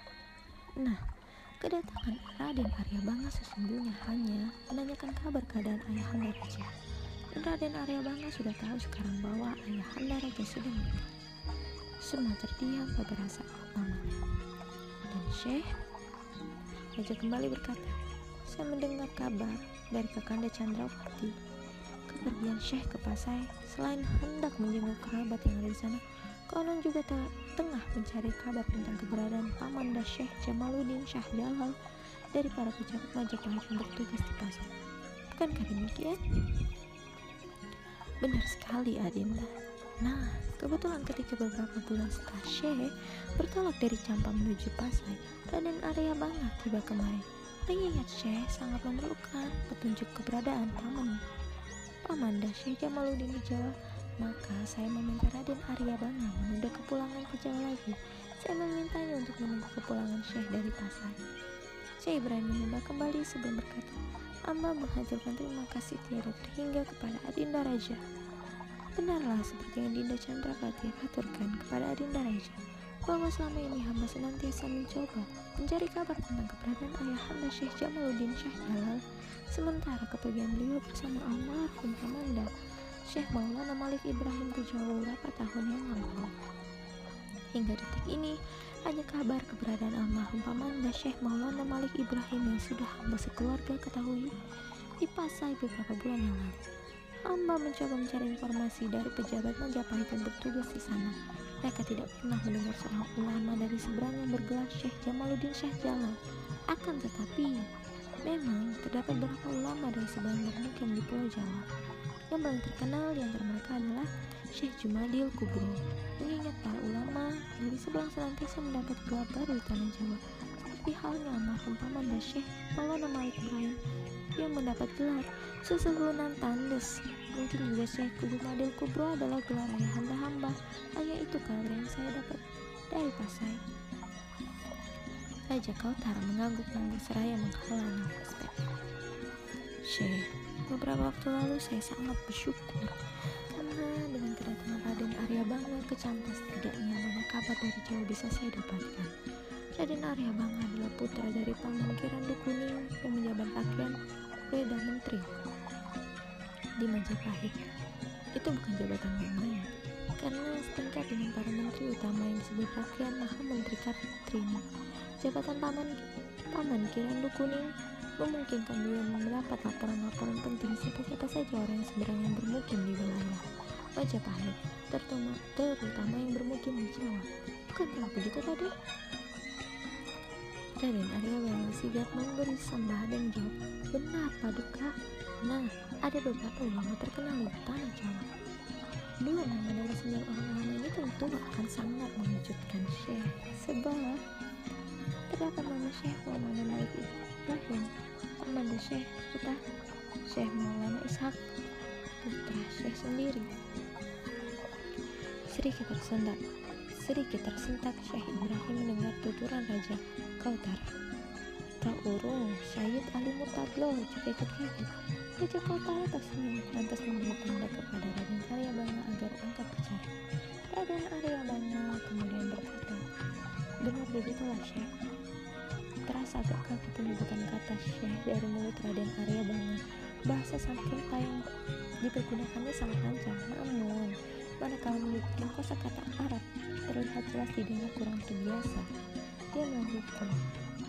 Nah, kedatangan Raden Arya Bangga sesungguhnya hanya menanyakan kabar keadaan ayahanda Raja. Raden Arya Bangga sudah tahu sekarang bahwa ayahanda Raja sudah meninggal. Semua terdiam beberapa saat lamanya. Dan Syekh Raja kembali berkata, saya mendengar kabar dari Kakanda Chandrawati. Kepergian Syekh ke Pasai selain hendak menjenguk kerabat yang ada di sana, konon juga tengah mencari kabar tentang keberadaan Paman Syekh Jamaluddin Syah Jalal dari para pejabat Majapahit yang bertugas di Pasai. Bukankah demikian? Benar sekali, Adinda. Nah, kebetulan ketika beberapa bulan setelah Syekh bertolak dari Campa menuju Pasai, Raden Arya Bangga tiba kemari. Mengingat Syekh sangat memerlukan petunjuk keberadaan paman. Paman Syekh Jamaluddin di Jawa, maka saya meminta Raden Arya Bangga menunda kepulangan ke Jawa lagi. Saya memintanya untuk menunggu kepulangan Syekh dari Pasai. Syekh Ibrahim menyembah kembali sebelum berkata, Amba menghaturkan terima kasih tiada terhingga kepada Adinda Raja. Benarlah seperti yang Dinda Chandrawati aturkan kepada Adinda Raja bahwa selama ini hamba senantiasa mencoba mencari kabar tentang keberadaan ayahanda Syekh Jamaluddin Syekh Jalal sementara kepergian beliau bersama almarhum Kamanda Syekh Maulana Malik Ibrahim Jawa beberapa tahun yang lalu. Hingga detik ini, hanya kabar keberadaan almarhum Pamanda Syekh Maulana Malik Ibrahim yang sudah hamba sekeluarga ketahui di Pasai beberapa bulan yang lalu. Hamba mencoba mencari informasi dari pejabat Majapahit yang bertugas di sana. Mereka tidak pernah mendengar seorang ulama dari seberang yang bergelar Syekh Jamaluddin Syekh Jalal. Akan tetapi, memang terdapat beberapa ulama dari seberang bermukim di Pulau Jawa. Yang paling terkenal di antara mereka adalah Syekh Jumadil Kubro. Mengingat para ulama dari seberang senantiasa mendapat gelar baru di tanah Jawa, seperti halnya almarhum paman dan Syekh Maulana Malik Ibrahim yang mendapat gelar Sesehunan Tandes. Mungkin juga Syekh Madil Kubro adalah gelar ayahanda hamba. Hanya itu kabar yang saya dapat dari Pasai. Raja Kautara mengangguk-angguk seraya menghela nafas Syekh, beberapa waktu lalu saya sangat bersyukur. Karena dengan kedatangan Raden Arya Bangga ke Campas setidaknya banyak kabar dari Jawa bisa saya dapatkan. Raden Arya Bangga adalah putra dari Paman Kirandu Kuning yang menjabat pakaian Perdana Menteri di Majapahit. Itu bukan jabatan yang main karena setingkat dengan para menteri utama yang disebut rakyat Maha Menteri Kartini. Jabatan paman paman Kirandu Kuning memungkinkan beliau mendapat laporan-laporan penting siapa-siapa saja orang yang sebenarnya bermukim di wilayah Majapahit terutama, terutama yang bermukim di Jawa bukan begitu tadi? Raden Arya Wali sigap memberi sembah dan jawab benar paduka nah ada beberapa ulama terkenal di tanah Jawa. Dua nama dari sembilan orang ulama ini tentu akan sangat mengejutkan Syekh sebab terdapat nama Syekh Maulana Malik Ibrahim, Amanda Syekh putra Syekh Maulana Ishak, putra Syekh sendiri. Sedikit tersendat, sedikit tersentak Syekh Ibrahim mendengar tuturan Raja Kautara. Tak urung, Syahid Ali Mutadlo juga ikut kaget. Raja Kautara tersenyum lantas memberi tanda kepada Raden Arya Bangga agar angkat bicara. Raden Arya Bangga kemudian berkata, Benar begitulah Syekh. Terasa agak kata Syekh dari mulut Raden Arya Bangga. Bahasa Sanskerta yang dipergunakannya sangat lancar, namun manakala menyebutkan kosa kata Arab terlihat jelas didengar kurang terbiasa. Dia melanjutkan,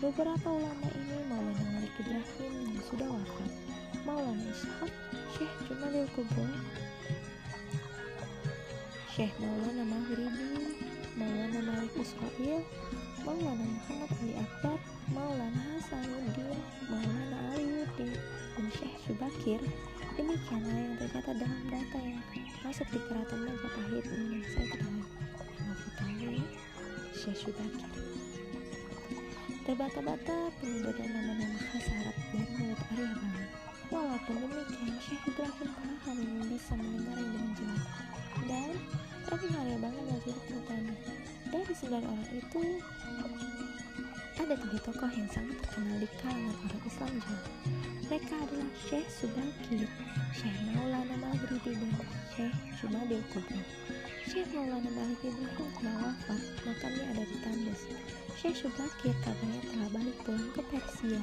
beberapa ulama ini Maulana Malik Ibrahim yang sudah wafat Maulana Ishaq, Syekh Jumadil Kubro, Syekh Maulana Maghribi, Maulana Malik Israel, Maulana Muhammad Ali Akbar, Maulana Hasanuddin, Maulana Aliuddin, dan Syekh Subakir. Demikianlah yang tercatat dalam data yang masuk di keraton Majapahit ini saya ketahui. Yang aku tahu Syekh Subakir. Terbata-bata penyebutan nama-nama khas Arab dari mulut Arya Bangga. Walaupun demikian, Syekh Ibrahim paham yang bisa mendengarnya dengan jelas. Dan Raden Arya Bangga masih bertanya, dari sembilan orang itu, ada tiga tokoh yang sangat terkenal di kalangan orang Islam Jawa. Mereka adalah Syekh Subakir, Syekh Maulana Maghribi, dan Syekh Jumadil Kubro. Syekh Maulana Malik Ibrahim telah wafat, makamnya ada di Tandes. Syekh Subakir kabarnya telah balik pulang ke Persia,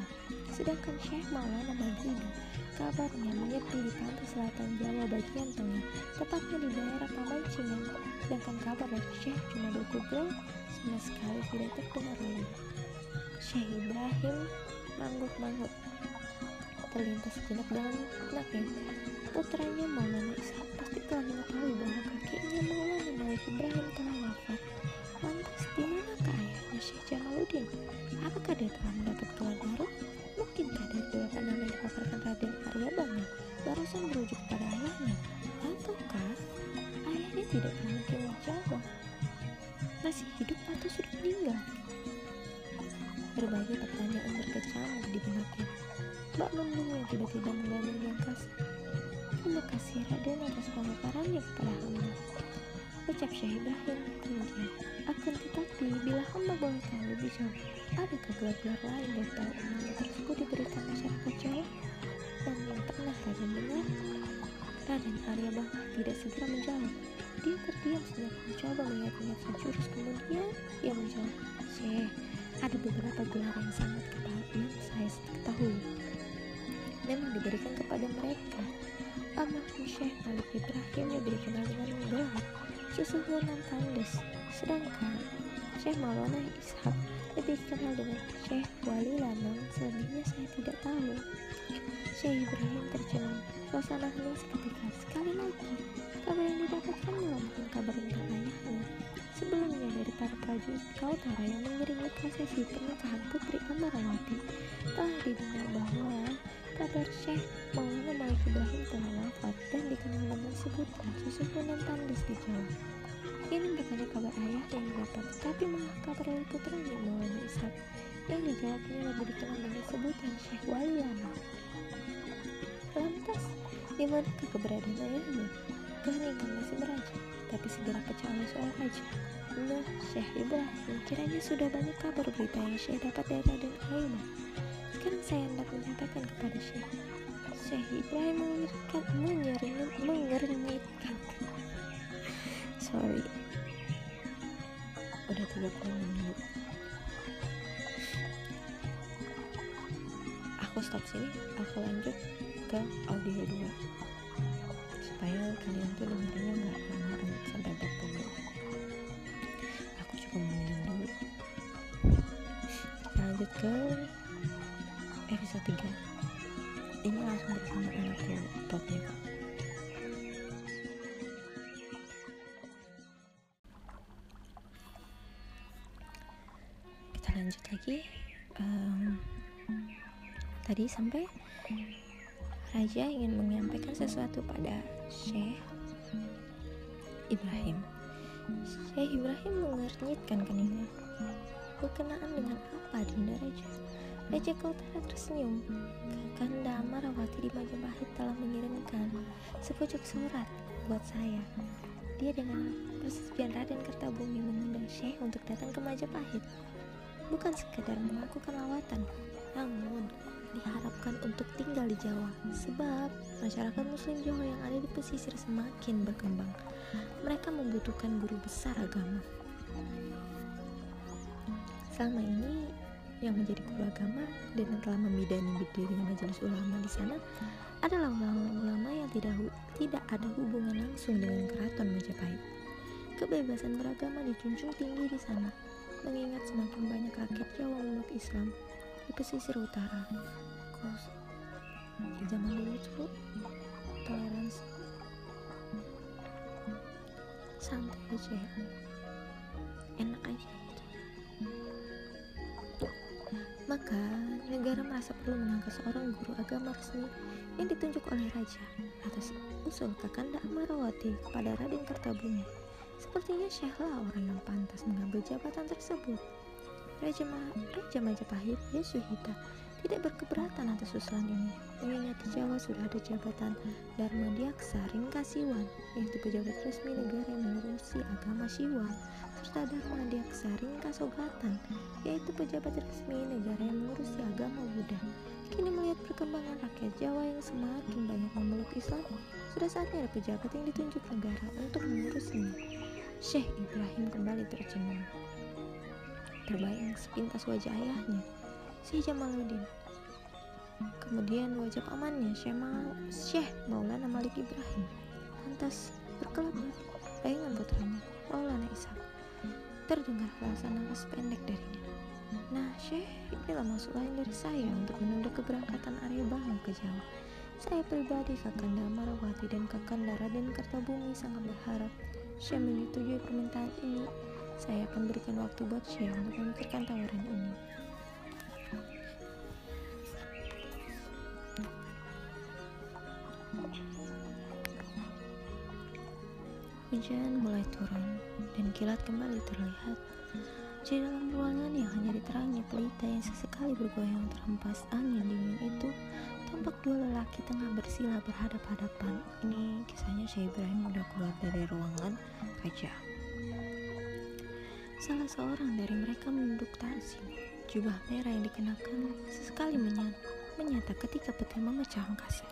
sedangkan Syekh Maulana Maghribi kabarnya menyepi di pantai selatan Jawa bagian tengah, tepatnya di daerah Pamancingan, sedangkan kabar dari Syekh Jumadil Kubro sama sekali tidak terdengar lagi. Syekh Ibrahim manggut-manggut terlintas sejenak dalam benaknya. Putranya Maulana Ishak pasti telah mengetahui bahwa kakeknya Maulana Malik Ibrahim telah wafat. Lantas di manakah ayahnya Syekh Jamaluddin? Apakah dia telah mendapat gelar baru? Mungkinkah dari beberapa nama yang dipaparkan Raden Arya Bangga barusan merujuk pada ayahnya? Ataukah ayahnya tidak mungkin menjawab? Masih hidup Syekh Ibrahim kemudian. Akan tetapi, bila hamba tahu lebih jauh, adakah gelar-gelar lain tahun umum tersebut diberikan masyarakat Jawa? Dan yang pernah Raden dengar? Raden Arya Bangga tidak segera menjawab. Dia terdiam sejenak mencoba mengingat-ingat sejurus kemudian ia menjawab, Syekh, ada beberapa gelar yang sangat yang saya ketahui memang diberikan kepada mereka. Almarhum Syekh Malik Ibrahim dikenal dengan gelar Susuhunan Tandes, sedangkan Syekh Maulana Ishak lebih dikenal dengan Syekh Wali Lanang, selebihnya saya tidak tahu. Syekh Ibrahim tercengang, suasana hening seketika. Sekali lagi, kabar yang didapatkan melambungkan kabar tentang ayahnya. Sebelumnya dari para prajurit Kautara yang mengiringi prosesi pernikahan Putri Amarawati, telah didengar bahwa kabar Syekh Maulana Malik Ibrahim telah wafat dan dikenal dengan sebutan susuhunan tandes di Jawa. Ini bukannya kabar ayah yang didapat, tapi malah kabar dari putranya Maulana Ishak yang dijawabnya lebih dikenal dengan sebutan Syekh Wali. Lantas, di manakah keberadaan ayahnya? Keheningan masih meraja, tapi segera pecah oleh soal raja. Nah, Syekh Ibrahim kiranya sudah banyak kabar berita yang Syekh dapat dari Raden Aiman. Sekarang saya hendak menyampaikan kepada Syekh. Syekh Ibrahim mengerikan, menyeringan, mengernyitkan. Sorry. Udah 30 menit. Aku stop sini, aku lanjut ke audio 2 supaya kalian tuh dengarnya nggak lama sampai 40 menit aku cukup mau dulu lanjut ke episode 3 ini langsung bersama anakku potnya kok kita lanjut lagi um, tadi sampai Raja ingin menyampaikan sesuatu pada Syekh Ibrahim. Syekh Ibrahim mengernyitkan keningnya. Berkenaan dengan apa Dinda Raja? Raja Kautara tersenyum. Kakanda Amarawati di Majapahit telah mengirimkan sepucuk surat buat saya. Dia dengan persetujuan Raden Kertabumi mengundang Syekh untuk datang ke Majapahit. Bukan sekedar melakukan lawatan, namun diharapkan untuk tinggal di Jawa sebab masyarakat muslim Jawa yang ada di pesisir semakin berkembang mereka membutuhkan guru besar agama selama ini yang menjadi guru agama dan yang telah membidani berdirinya majelis ulama di sana adalah ulama-ulama yang tidak tidak ada hubungan langsung dengan keraton Majapahit. Kebebasan beragama dijunjung tinggi di sana, mengingat semakin banyak rakyat Jawa memeluk Islam di pesisir utara. Kos di zaman dulu tuh toleransi santai aja ya. enak aja gitu maka negara merasa perlu mengangkat seorang guru agama resmi yang ditunjuk oleh raja atas usul Kakanda Amarawati kepada Raden Kertabumi. Sepertinya Syahlah orang yang pantas mengambil jabatan tersebut. Raja, Ma Raja Majapahit Yasuhita tidak berkeberatan atas usulan ini, mengingat di Jawa sudah ada jabatan Dharma Diaksa Ringkasiwan, yaitu pejabat resmi negara yang mengurusi agama Siwa, serta Dharma Diaksa Ringkasogatan, yaitu pejabat resmi negara yang mengurusi agama Buddha. Kini melihat perkembangan rakyat Jawa yang semakin banyak memeluk Islam, sudah saatnya ada pejabat yang ditunjuk negara untuk mengurusnya. Syekh Ibrahim kembali tercengung. Terbayang sepintas wajah ayahnya, Syekh Jamaluddin. Kemudian wajah pamannya, Syekh Maulana Malik Ibrahim. Lantas berkelap bayangan putranya, Maulana Ishak. Terdengar alasan nafas pendek darinya. Nah, Syekh, inilah maksud lain dari saya untuk menunda keberangkatan Arya Banu ke Jawa. Saya pribadi, Kakanda Marawati dan Kakanda Raden Kertabumi sangat berharap Syekh menyetujui permintaan ini. Saya akan berikan waktu buat Syekh untuk memikirkan tawaran ini. Hujan mulai turun dan kilat kembali terlihat. Di dalam ruangan yang hanya diterangi pelita yang sesekali bergoyang terhempas angin dingin itu, tampak dua lelaki tengah bersila berhadap-hadapan. Ini kisahnya Syekh Ibrahim udah keluar dari ruangan raja. Salah seorang dari mereka menunduk takzim. Jubah merah yang dikenakan sesekali menyata, menyata ketika petir memecah angkasa.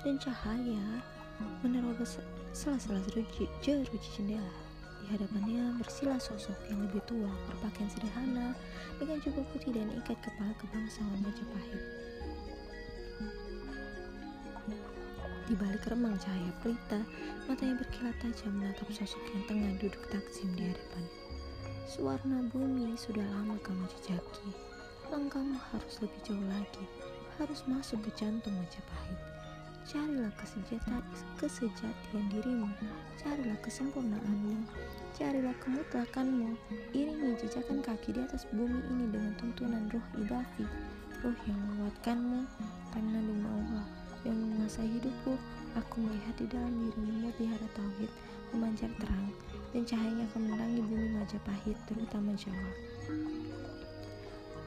Dan cahaya menerobos sela-sela jeruji, jeruji jendela. Di hadapannya bersila sosok yang lebih tua, berpakaian sederhana, dengan jubah putih dan ikat kepala kebangsawan Majapahit. Di balik remang cahaya pelita, matanya berkilat tajam menatap sosok yang tengah duduk takzim di hadapan. Suwarna bumi sudah lama kamu jejaki. Langkahmu harus lebih jauh lagi, harus masuk ke jantung Majapahit. Carilah kesejahteraan, kesejatian dirimu, carilah kesempurnaanmu, carilah kemutlakanmu, iringi jejakan kaki di atas bumi ini dengan tuntunan roh idafi, roh yang menguatkanmu, karena demi Allah yang menguasai hidupku, aku melihat di dalam dirimu mutiara tauhid memancar terang, dan cahayanya akan menerangi bumi Majapahit, terutama Jawa.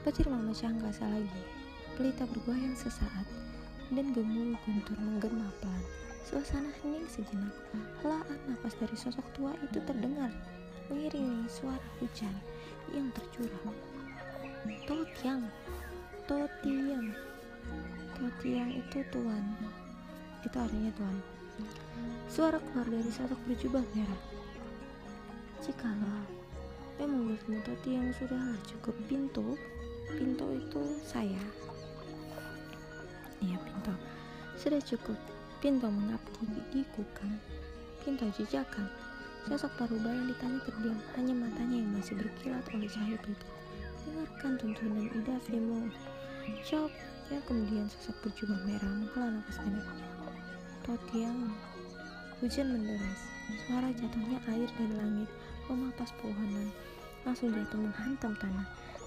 Petir memecah angkasa lagi, pelita bergoyang sesaat, dan gemuruh guntur menggema pelan. Suasana hening sejenak. Helaan napas dari sosok tua itu terdengar, mengiringi suara hujan yang tercurah. Totiang, Totiang, Totiang itu tuan. Itu artinya tuan. Suara keluar dari sosok berjubah merah. Jikalau memang menurutmu Totiang sudah cukup pintu, pintu itu saya Iya Pinto, sudah cukup. Pinto mengabdi di kukang. Pinto jejakan. Sosok paruba yang ditanya terdiam, hanya matanya yang masih berkilat oleh cahaya pelita. Dengarkan tuntunan idafimu. Jawab, ya kemudian sosok berjubah merah menghela nafas dalam. Totiang, hujan menderas. Suara jatuhnya air dari langit memapas pohonan, langsung jatuh menghantam tanah.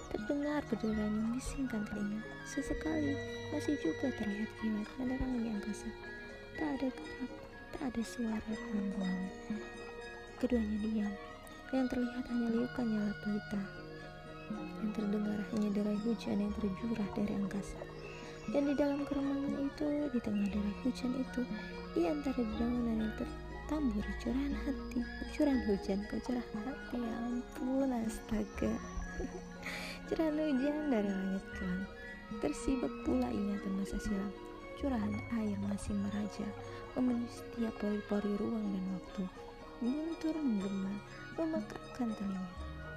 Terdengar berderet yang bisingkan telinga. Sesekali masih juga terlihat kilat menerangi angkasa. Tak ada gerak, tak ada suara ruangan. Keduanya diam. Yang terlihat hanya liukan nyala pelita. Yang terdengar hanya derai hujan yang terjurah dari angkasa. Dan di dalam keremangan itu, di tengah derai hujan itu, di antara dedaunan yang tertabur curahan hati, curahan hujan, curahan hati, ya ampun astaga. Curahan hujan dari langit kelam Tersibuk pula ingatan masa silam. Curahan air masih meraja Memenuhi setiap pori-pori ruang dan waktu. Guntur menggema Memekakkan telinga.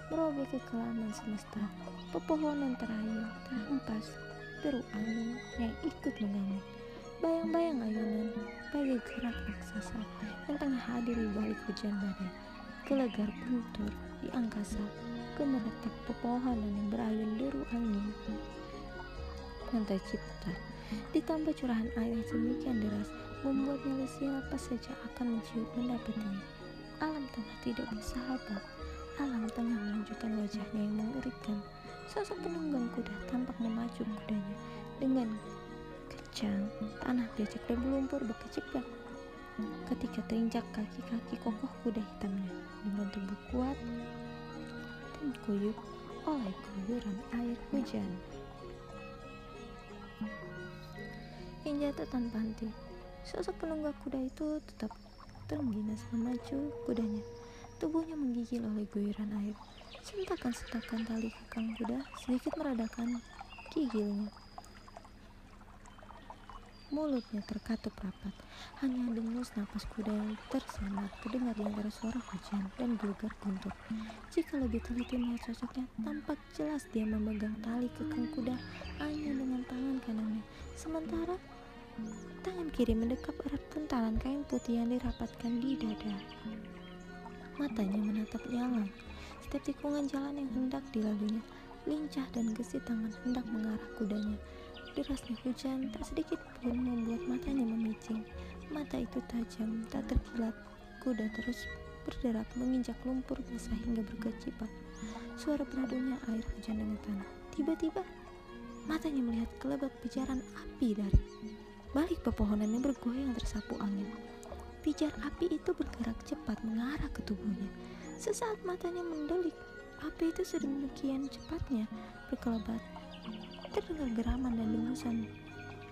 Merobek kekelaman semesta. Pepohonan terayun Terhempas. Deru angin yang ikut mengamuk. Bayang-bayang ayunan Bagai gerak raksasa Yang tengah hadir di balik hujan badai. Gelegar guntur di angkasa meretak pepohonan yang berayun deru angin yang tercipta ditambah curahan air yang sedemikian deras membuat nyali siapa saja akan mencium mendapatinya alam tengah tidak bersahabat Alam tengah menunjukkan wajahnya yang mengerikan. Sosok penunggang kuda tampak memacu kudanya dengan kencang. Tanah becek dan lumpur berkecipak ketika terinjak kaki-kaki kokoh kuda hitamnya dengan tubuh kuat kuyup oleh guyuran air hujan yang jatuh tanpa henti. Sosok penunggang kuda itu tetap terengginas memacu kudanya. Tubuhnya menggigil oleh guyuran air. Sentakan-sentakan tali kekang kuda sedikit meredakan gigilnya. Mulutnya terkatup rapat. Hanya dengus napas kuda yang tersamar terdengar di suara hujan dan gelegar guntur. Jika lebih teliti melihat sosoknya, tampak jelas dia memegang tali kekang kuda hanya dengan tangan kanannya. Sementara tangan kiri mendekap erat pentalan kain putih yang dirapatkan di dada. Matanya menatap nyala. Setiap tikungan jalan yang hendak dilaluinya, lincah dan gesit tangan hendak mengarah kudanya. Derasnya hujan tak sedikit pun membuat matanya memicing. Mata itu tajam, tak terkilat. Kuda terus berderak menginjak lumpur basah hingga berkecipak. Suara beradunya air hujan dengan tanah. Tiba-tiba matanya melihat kelebat pijaran api dari balik pepohonan yang bergoyang tersapu angin. Pijar api itu bergerak cepat mengarah ke tubuhnya. Sesaat matanya mendelik, api itu sedemikian cepatnya berkelebat. Terdengar geraman dan dengusan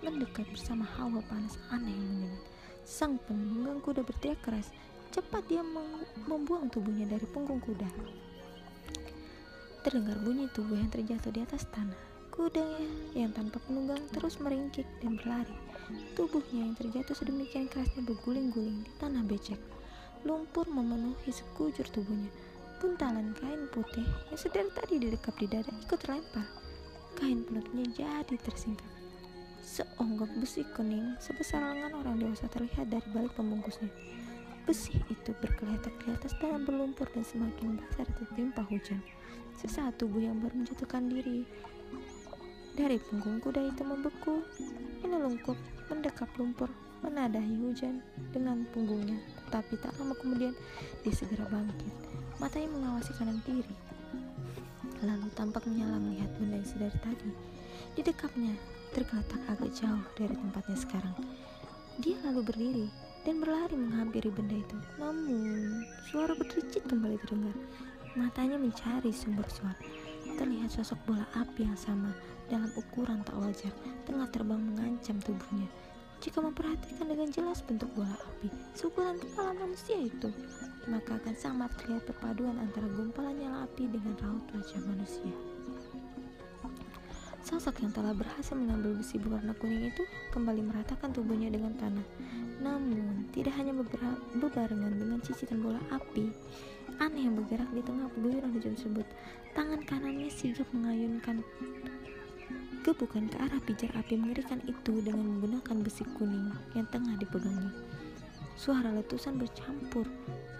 mendekat bersama hawa panas aneh yang menyengat. Sang penunggang kuda berteriak keras. Cepat dia membuang tubuhnya dari punggung kuda. Terdengar bunyi tubuh yang terjatuh di atas tanah. Kuda yang tanpa penunggang terus meringkik dan berlari. Tubuhnya yang terjatuh sedemikian kerasnya berguling-guling di tanah becek. Lumpur memenuhi sekujur tubuhnya. Buntalan kain putih yang sedari tadi didekap di dada ikut terlempar. Kain penutupnya jadi tersingkap. Seonggok besi kuning sebesar lengan orang dewasa terlihat dari balik pembungkusnya. Besi itu berkeletak di atas dalam berlumpur dan semakin basah tertimpa hujan. Sesaat tubuh yang baru menjatuhkan diri dari punggung kuda itu membeku, menelungkup, mendekap lumpur, menadahi hujan dengan punggungnya. Tetapi tak lama kemudian dia segera bangkit. Matanya mengawasi kanan kiri. Lalu tampak menyala melihat benda yang sedari tadi. Di dekapnya tergeletak agak jauh dari tempatnya sekarang. Dia lalu berdiri dan berlari menghampiri benda itu. Namun, suara berkicit kembali terdengar. Matanya mencari sumber suara. Terlihat sosok bola api yang sama dalam ukuran tak wajar tengah terbang mengancam tubuhnya. Jika memperhatikan dengan jelas bentuk bola api, seukuran kepala manusia itu, maka akan sangat terlihat perpaduan antara gumpalan nyala api dengan raut wajah manusia. Sosok yang telah berhasil mengambil besi berwarna kuning itu kembali meratakan tubuhnya dengan tanah. Namun, tidak hanya bebarengan dengan cicitan bola api, aneh yang bergerak di tengah guyuran hujan tersebut. Tangan kanannya sigap mengayunkan bukan ke arah pijar api mengerikan itu dengan menggunakan besi kuning yang tengah dipegangnya. Suara letusan bercampur,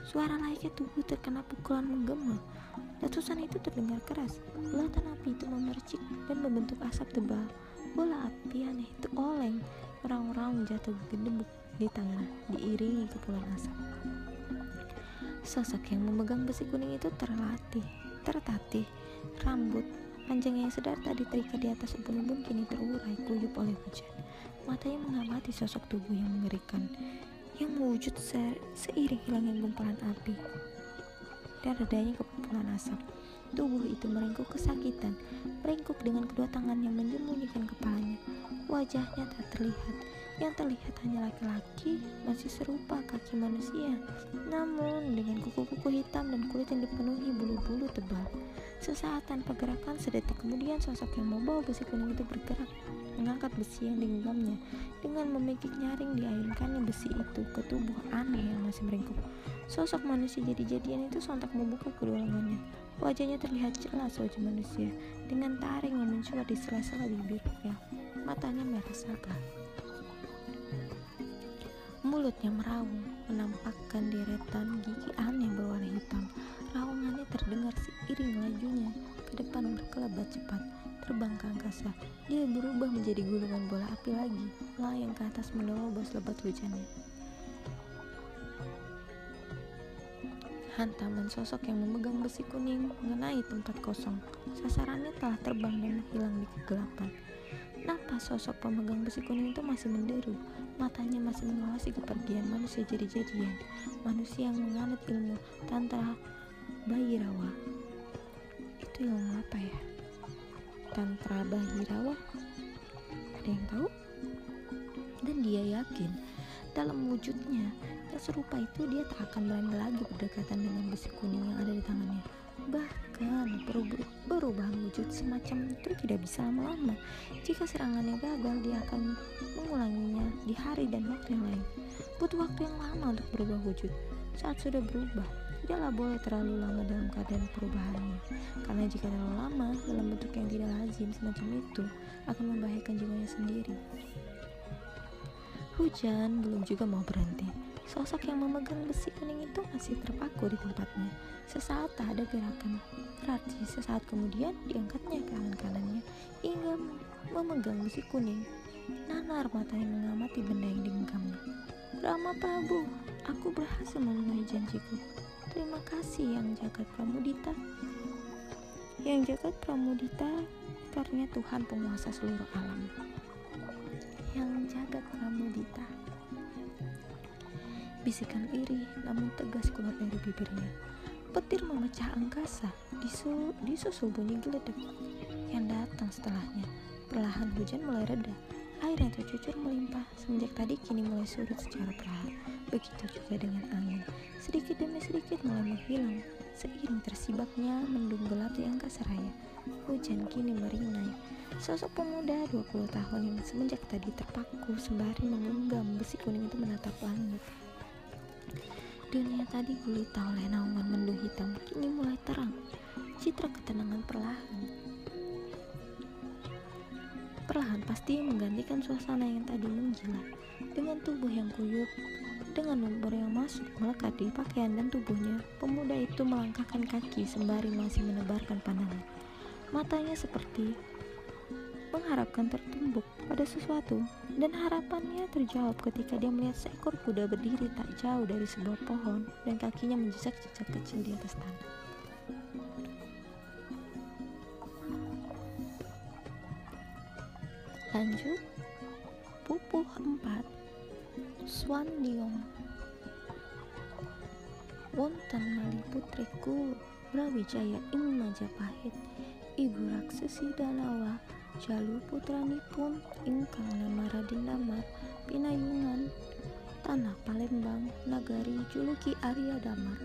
suara layaknya tubuh terkena pukulan menggema. Letusan itu terdengar keras, bulatan api itu memercik dan membentuk asap tebal. Bola api aneh itu oleng, orang-orang jatuh gedebuk di tangan, diiringi kepulan asap. Sosok yang memegang besi kuning itu terlatih, tertatih, rambut Panjang yang sedar tadi terikat di atas ubun-ubun kini terurai kuyup oleh hujan. Matanya mengamati sosok tubuh yang mengerikan, yang mewujud se seiring hilangnya gumpalan api dan redanya kepulan asap. Tubuh itu meringkuk kesakitan, meringkuk dengan kedua tangan yang menyembunyikan kepalanya. Wajahnya tak terlihat, yang terlihat hanya laki-laki masih serupa kaki manusia, namun dengan kuku-kuku hitam dan kulit yang dipenuhi bulu-bulu tebal. Sesaat tanpa gerakan, sedetik kemudian sosok yang membawa besi kuning itu bergerak, mengangkat besi yang digenggamnya. Dengan memikik nyaring diayunkannya besi itu ke tubuh aneh yang masih meringkuk. Sosok manusia jadi-jadian itu sontak membuka kedua lengannya. Wajahnya terlihat jelas wajah manusia, dengan taring yang mencuat di sela-sela bibirnya. Matanya merah saga. Mulutnya meraung, menampakkan deretan gigi aneh berwarna hitam. Raungannya terdengar seiring lajunya ke depan berkelebat cepat, terbang ke angkasa. Dia berubah menjadi gulungan bola api lagi, melayang ke atas menerobos lebat hujannya. Hantaman sosok yang memegang besi kuning mengenai tempat kosong. Sasarannya telah terbang dan hilang di kegelapan. Napas sosok pemegang besi kuning itu masih menderu. Matanya masih mengawasi kepergian manusia jadi-jadian. Manusia yang menganut ilmu tantra Bahirawa. Itu ilmu apa ya? Tantra Bahirawa? Ada yang tahu? Dan dia yakin dalam wujudnya yang serupa itu dia tak akan berani lagi berdekatan dengan besi kuning yang ada di tangannya bahkan perubahan wujud semacam itu tidak bisa lama-lama jika serangannya gagal dia akan mengulanginya di hari dan waktu yang lain. Butuh waktu yang lama untuk berubah wujud. Saat sudah berubah tidaklah boleh terlalu lama dalam keadaan perubahannya. Karena jika terlalu lama dalam bentuk yang tidak lazim semacam itu akan membahayakan jiwanya sendiri. Hujan belum juga mau berhenti. Sosok yang memegang besi kuning itu masih terpaku di tempatnya. Sesaat tak ada gerakan. Berarti sesaat kemudian diangkatnya ke tangan kanannya hingga memegang besi kuning. Nanar matanya mengamati benda yang digenggamnya. Rama Prabu, aku berhasil memenuhi janjiku. Terima kasih yang jagat Pramudita. Yang jagat Pramudita karena Tuhan penguasa seluruh alam yang jagat Pramudita. Bisikan iri namun tegas keluar dari bibirnya. Petir memecah angkasa, disu disusul bunyi geledek yang datang setelahnya. Perlahan hujan mulai reda, air yang tercucur melimpah semenjak tadi kini mulai surut secara perlahan. Begitu juga dengan angin, sedikit demi sedikit mulai menghilang, seiring tersibaknya mendung gelap di angkasa raya. Hujan kini merinai, Sosok pemuda 20 tahun yang semenjak tadi terpaku sembari menggenggam besi kuning itu menatap langit. Dunia tadi gulita oleh naungan mendung hitam, kini mulai terang. Citra ketenangan perlahan. Perlahan pasti menggantikan suasana yang tadi menggila. Dengan tubuh yang kuyup, dengan lumpur yang masuk melekat di pakaian dan tubuhnya, pemuda itu melangkahkan kaki sembari masih menebarkan pandangan. Matanya seperti mengharapkan tertumbuk pada sesuatu dan harapannya terjawab ketika dia melihat seekor kuda berdiri tak jauh dari sebuah pohon dan kakinya menjejak-jejak kecil di atas tanah. Lanjut, pupuh 4 Swan Diong Wonten mali putriku Brawijaya ing Majapahit Ibu raksesi Dalawa Jalu putranipun ingkang nama Raden Damar pinayungan tanah Palembang nagari juluki Arya Damar.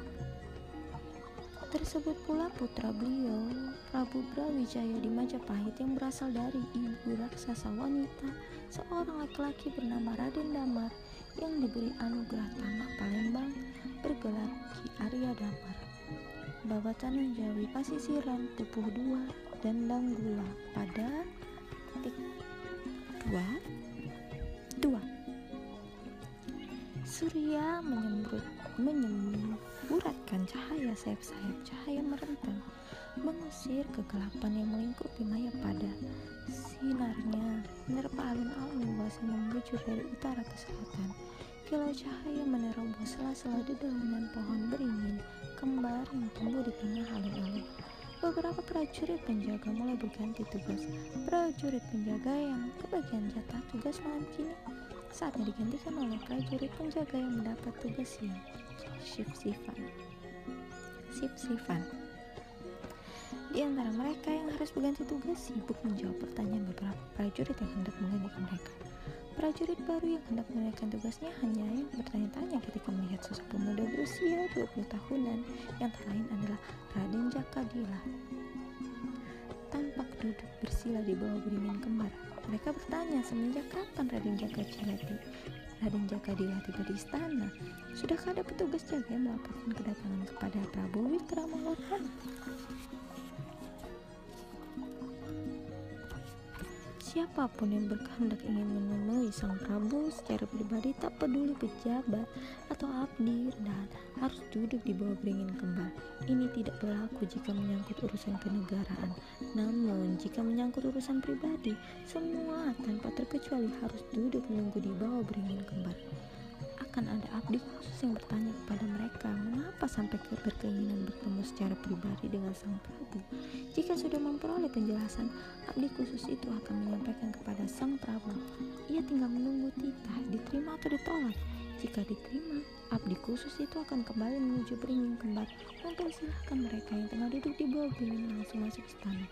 Tersebut pula putra beliau Prabu Brawijaya di Majapahit yang berasal dari ibu raksasa wanita seorang laki-laki bernama Raden Damar yang diberi anugerah tanah Palembang bergelar Ki Arya Damar. Babatan Jawi Pasisiran Pupuh II dan Danggula pada titik dua. Dua. Surya menyembrut menyemburatkan cahaya sayap-sayap cahaya merentang mengusir kegelapan yang melingkupi Maya pada sinarnya. Menerpa alun-alun bahasa membujur dari utara ke selatan. Kilau cahaya menerobos sela-sela dedaunan pohon beringin kembar yang tumbuh di tengah alun-alun beberapa prajurit penjaga mulai berganti tugas. Prajurit penjaga yang kebagian jatah tugas malam kini saatnya digantikan oleh prajurit penjaga yang mendapat tugas siang. Shift-shiftan. Shift-shiftan. Di antara mereka yang harus berganti tugas sibuk menjawab pertanyaan beberapa prajurit yang hendak menggantikan mereka. Prajurit baru yang hendak menunaikan tugasnya hanya yang bertanya-tanya ketika melihat sosok pemuda berusia 20 tahunan yang tak lain adalah Raden Jakadila. Tampak duduk bersila di bawah beringin kembar. Mereka bertanya semenjak kapan Raden Jakadila Raden Jakadila tiba di istana. Sudahkah ada petugas jaga yang melaporkan kedatangan kepada Prabu Wikramawardhana? Siapa pun yang berkehendak ingin menemui sang Prabu secara pribadi tak peduli pejabat atau abdi dan harus duduk di bawah beringin kembar. Ini tidak berlaku jika menyangkut urusan kenegaraan. Namun jika menyangkut urusan pribadi, semua tanpa terkecuali harus duduk menunggu di bawah beringin kembar. Akan ada abdi khusus yang bertanya kepada mereka, mengapa sampai ke berkeinginan bertemu secara pribadi dengan sang Prabu. Jika sudah memperoleh penjelasan, abdi khusus itu akan menyampaikan kepada sang Prabu. Ia tinggal menunggu titah, diterima atau ditolak. Jika diterima, abdi khusus itu akan kembali menuju beringin kembar, mempersilahkan mereka yang tengah duduk di bawah beringin langsung masuk istana.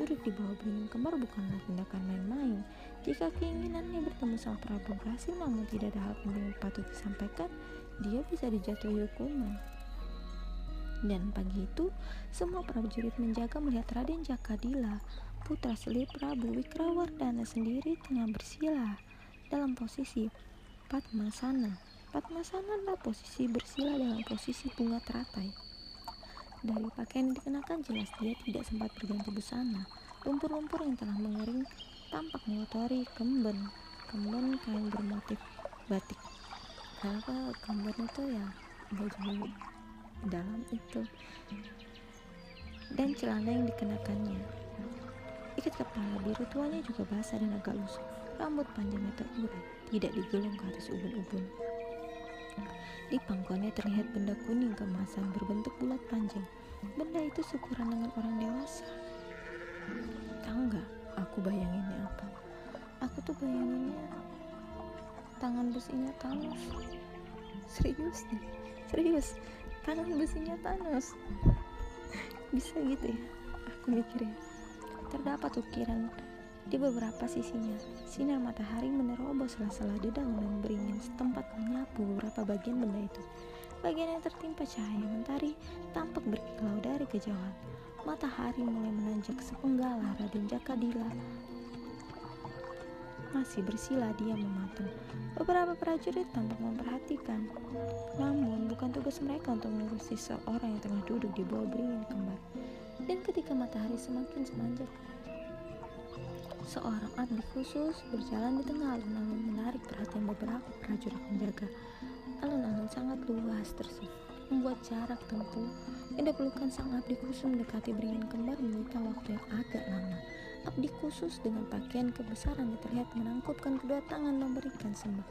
Duduk di bawah beringin kembar bukanlah tindakan main-main. Jika keinginannya bertemu sang Prabu berhasil namun tidak ada hal penting yang patut disampaikan, dia bisa dijatuhi hukuman. Dan pagi itu, semua prajurit menjaga melihat Raden Jakadila, putra selir Prabu Wikrawardana sendiri tengah bersila dalam posisi Padmasana. Padmasana adalah posisi bersila dalam posisi bunga teratai. Dari pakaian yang dikenakan jelas dia tidak sempat berganti busana. Lumpur-lumpur yang telah mengering tampak mengotori kemben. Kemben kain bermotif batik. Kenapa gambar itu ya baju dalam itu? Dan celana yang dikenakannya. Ikat kepala biru tuanya juga basah dan agak lusuh. Rambut panjangnya terurai tidak digulung ke atas ubun-ubun. Di pangkuannya terlihat benda kuning kemasan berbentuk bulat panjang. Benda itu syukuran dengan orang dewasa. Tangga aku bayanginnya apa? Aku tuh bayanginnya tangan besinya Thanos. Serius nih? Serius? Tangan besinya Thanos? Bisa gitu ya? Aku mikir ya. Terdapat ukiran di beberapa sisinya. Sinar matahari menerobos sela-sela dedaunan beringin setempat menyapu beberapa bagian benda itu. Bagian yang tertimpa cahaya mentari tampak berkilau dari kejauhan matahari mulai menanjak sepenggala Raden Jakadila masih bersila dia memantau. Beberapa prajurit tampak memperhatikan. Namun, bukan tugas mereka untuk mengurusi seorang yang tengah duduk di bawah beringin kembar. Dan ketika matahari semakin semanjak, seorang abdi khusus berjalan di tengah alun-alun menarik perhatian beberapa prajurit penjaga. Alun-alun sangat luas tersebut membuat jarak tempuh yang diperlukan sang abdi khusus mendekati beringin kembar menyita waktu yang agak lama. Abdi khusus dengan pakaian kebesaran terlihat menangkupkan kedua tangan memberikan sembah.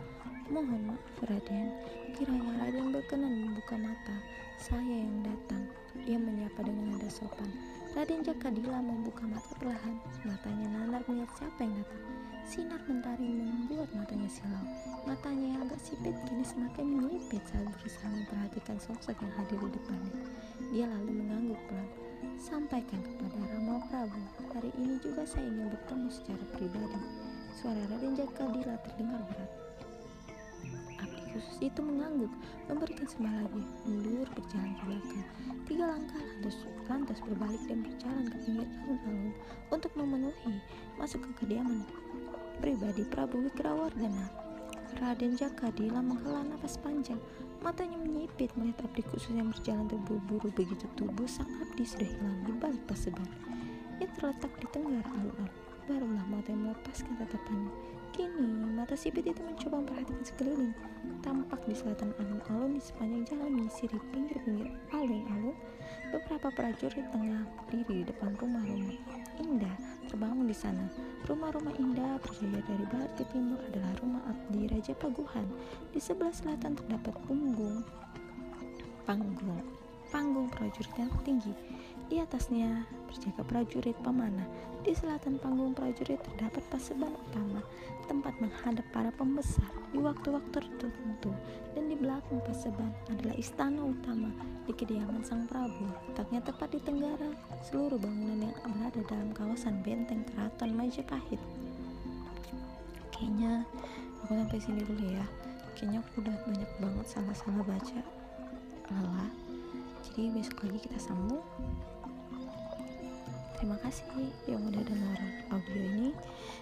Mohon maaf Raden, kiranya Raden berkenan membuka mata. Saya yang datang. Ia menyapa dengan nada sopan. Raden Jakadila membuka mata perlahan. Matanya nanar melihat siapa yang datang. Sinar mentari membuat matanya silau. Matanya yang agak sipit kini semakin menyipit saat berusaha memperhatikan sosok yang hadir di depannya. Dia lalu mengangguk pelan. Sampaikan kepada Rama Prabu, hari ini juga saya ingin bertemu secara pribadi. Suara Raden Jakadila terdengar berat. Abdi khusus itu mengangguk, memberikan sembah lagi, mundur berjalan ke belakang. Tiga langkah lantas, lantas berbalik dan berjalan ke pinggir alun-alun untuk memenuhi masuk ke kediaman pribadi Prabu Wikrawardana. Raden Jakadila menghela nafas panjang, Matanya menyipit melihat abdi khusus yang berjalan terburu-buru begitu tubuh sang abdi sudah hilang di balik paseban. Ia terletak di tenggara alun-alun. Barulah mata yang melepaskan tatapannya. Kini, mata sipit itu mencoba memperhatikan sekeliling. Tampak di selatan alun-alun di sepanjang jalan menyisiri pinggir-pinggir alun-alun, beberapa prajurit tengah berdiri di depan rumah-rumah indah terbangun di sana. Rumah-rumah indah berjaya dari barat ke timur adalah rumah Abdi Raja Paguhan. Di sebelah selatan terdapat punggung panggung panggung prajurit yang tinggi. Di atasnya berjaga prajurit pemanah. Di selatan panggung prajurit terdapat paseban utama, tempat menghadap para pembesar di waktu-waktu tertentu. Dan di belakang paseban adalah istana utama di kediaman sang Prabu. Letaknya tepat di tenggara seluruh bangunan yang berada dalam kawasan benteng keraton Majapahit. Kayaknya aku sampai sini dulu ya. Kayaknya aku udah banyak banget salah-salah baca. Lelah jadi besok lagi kita sambung terima kasih yang udah dengar audio ini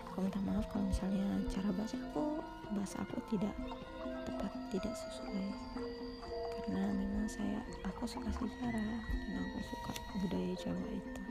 aku minta maaf kalau misalnya cara baca aku bahasa aku tidak tepat tidak sesuai. Karena memang saya aku suka sejarah dan aku suka budaya Jawa itu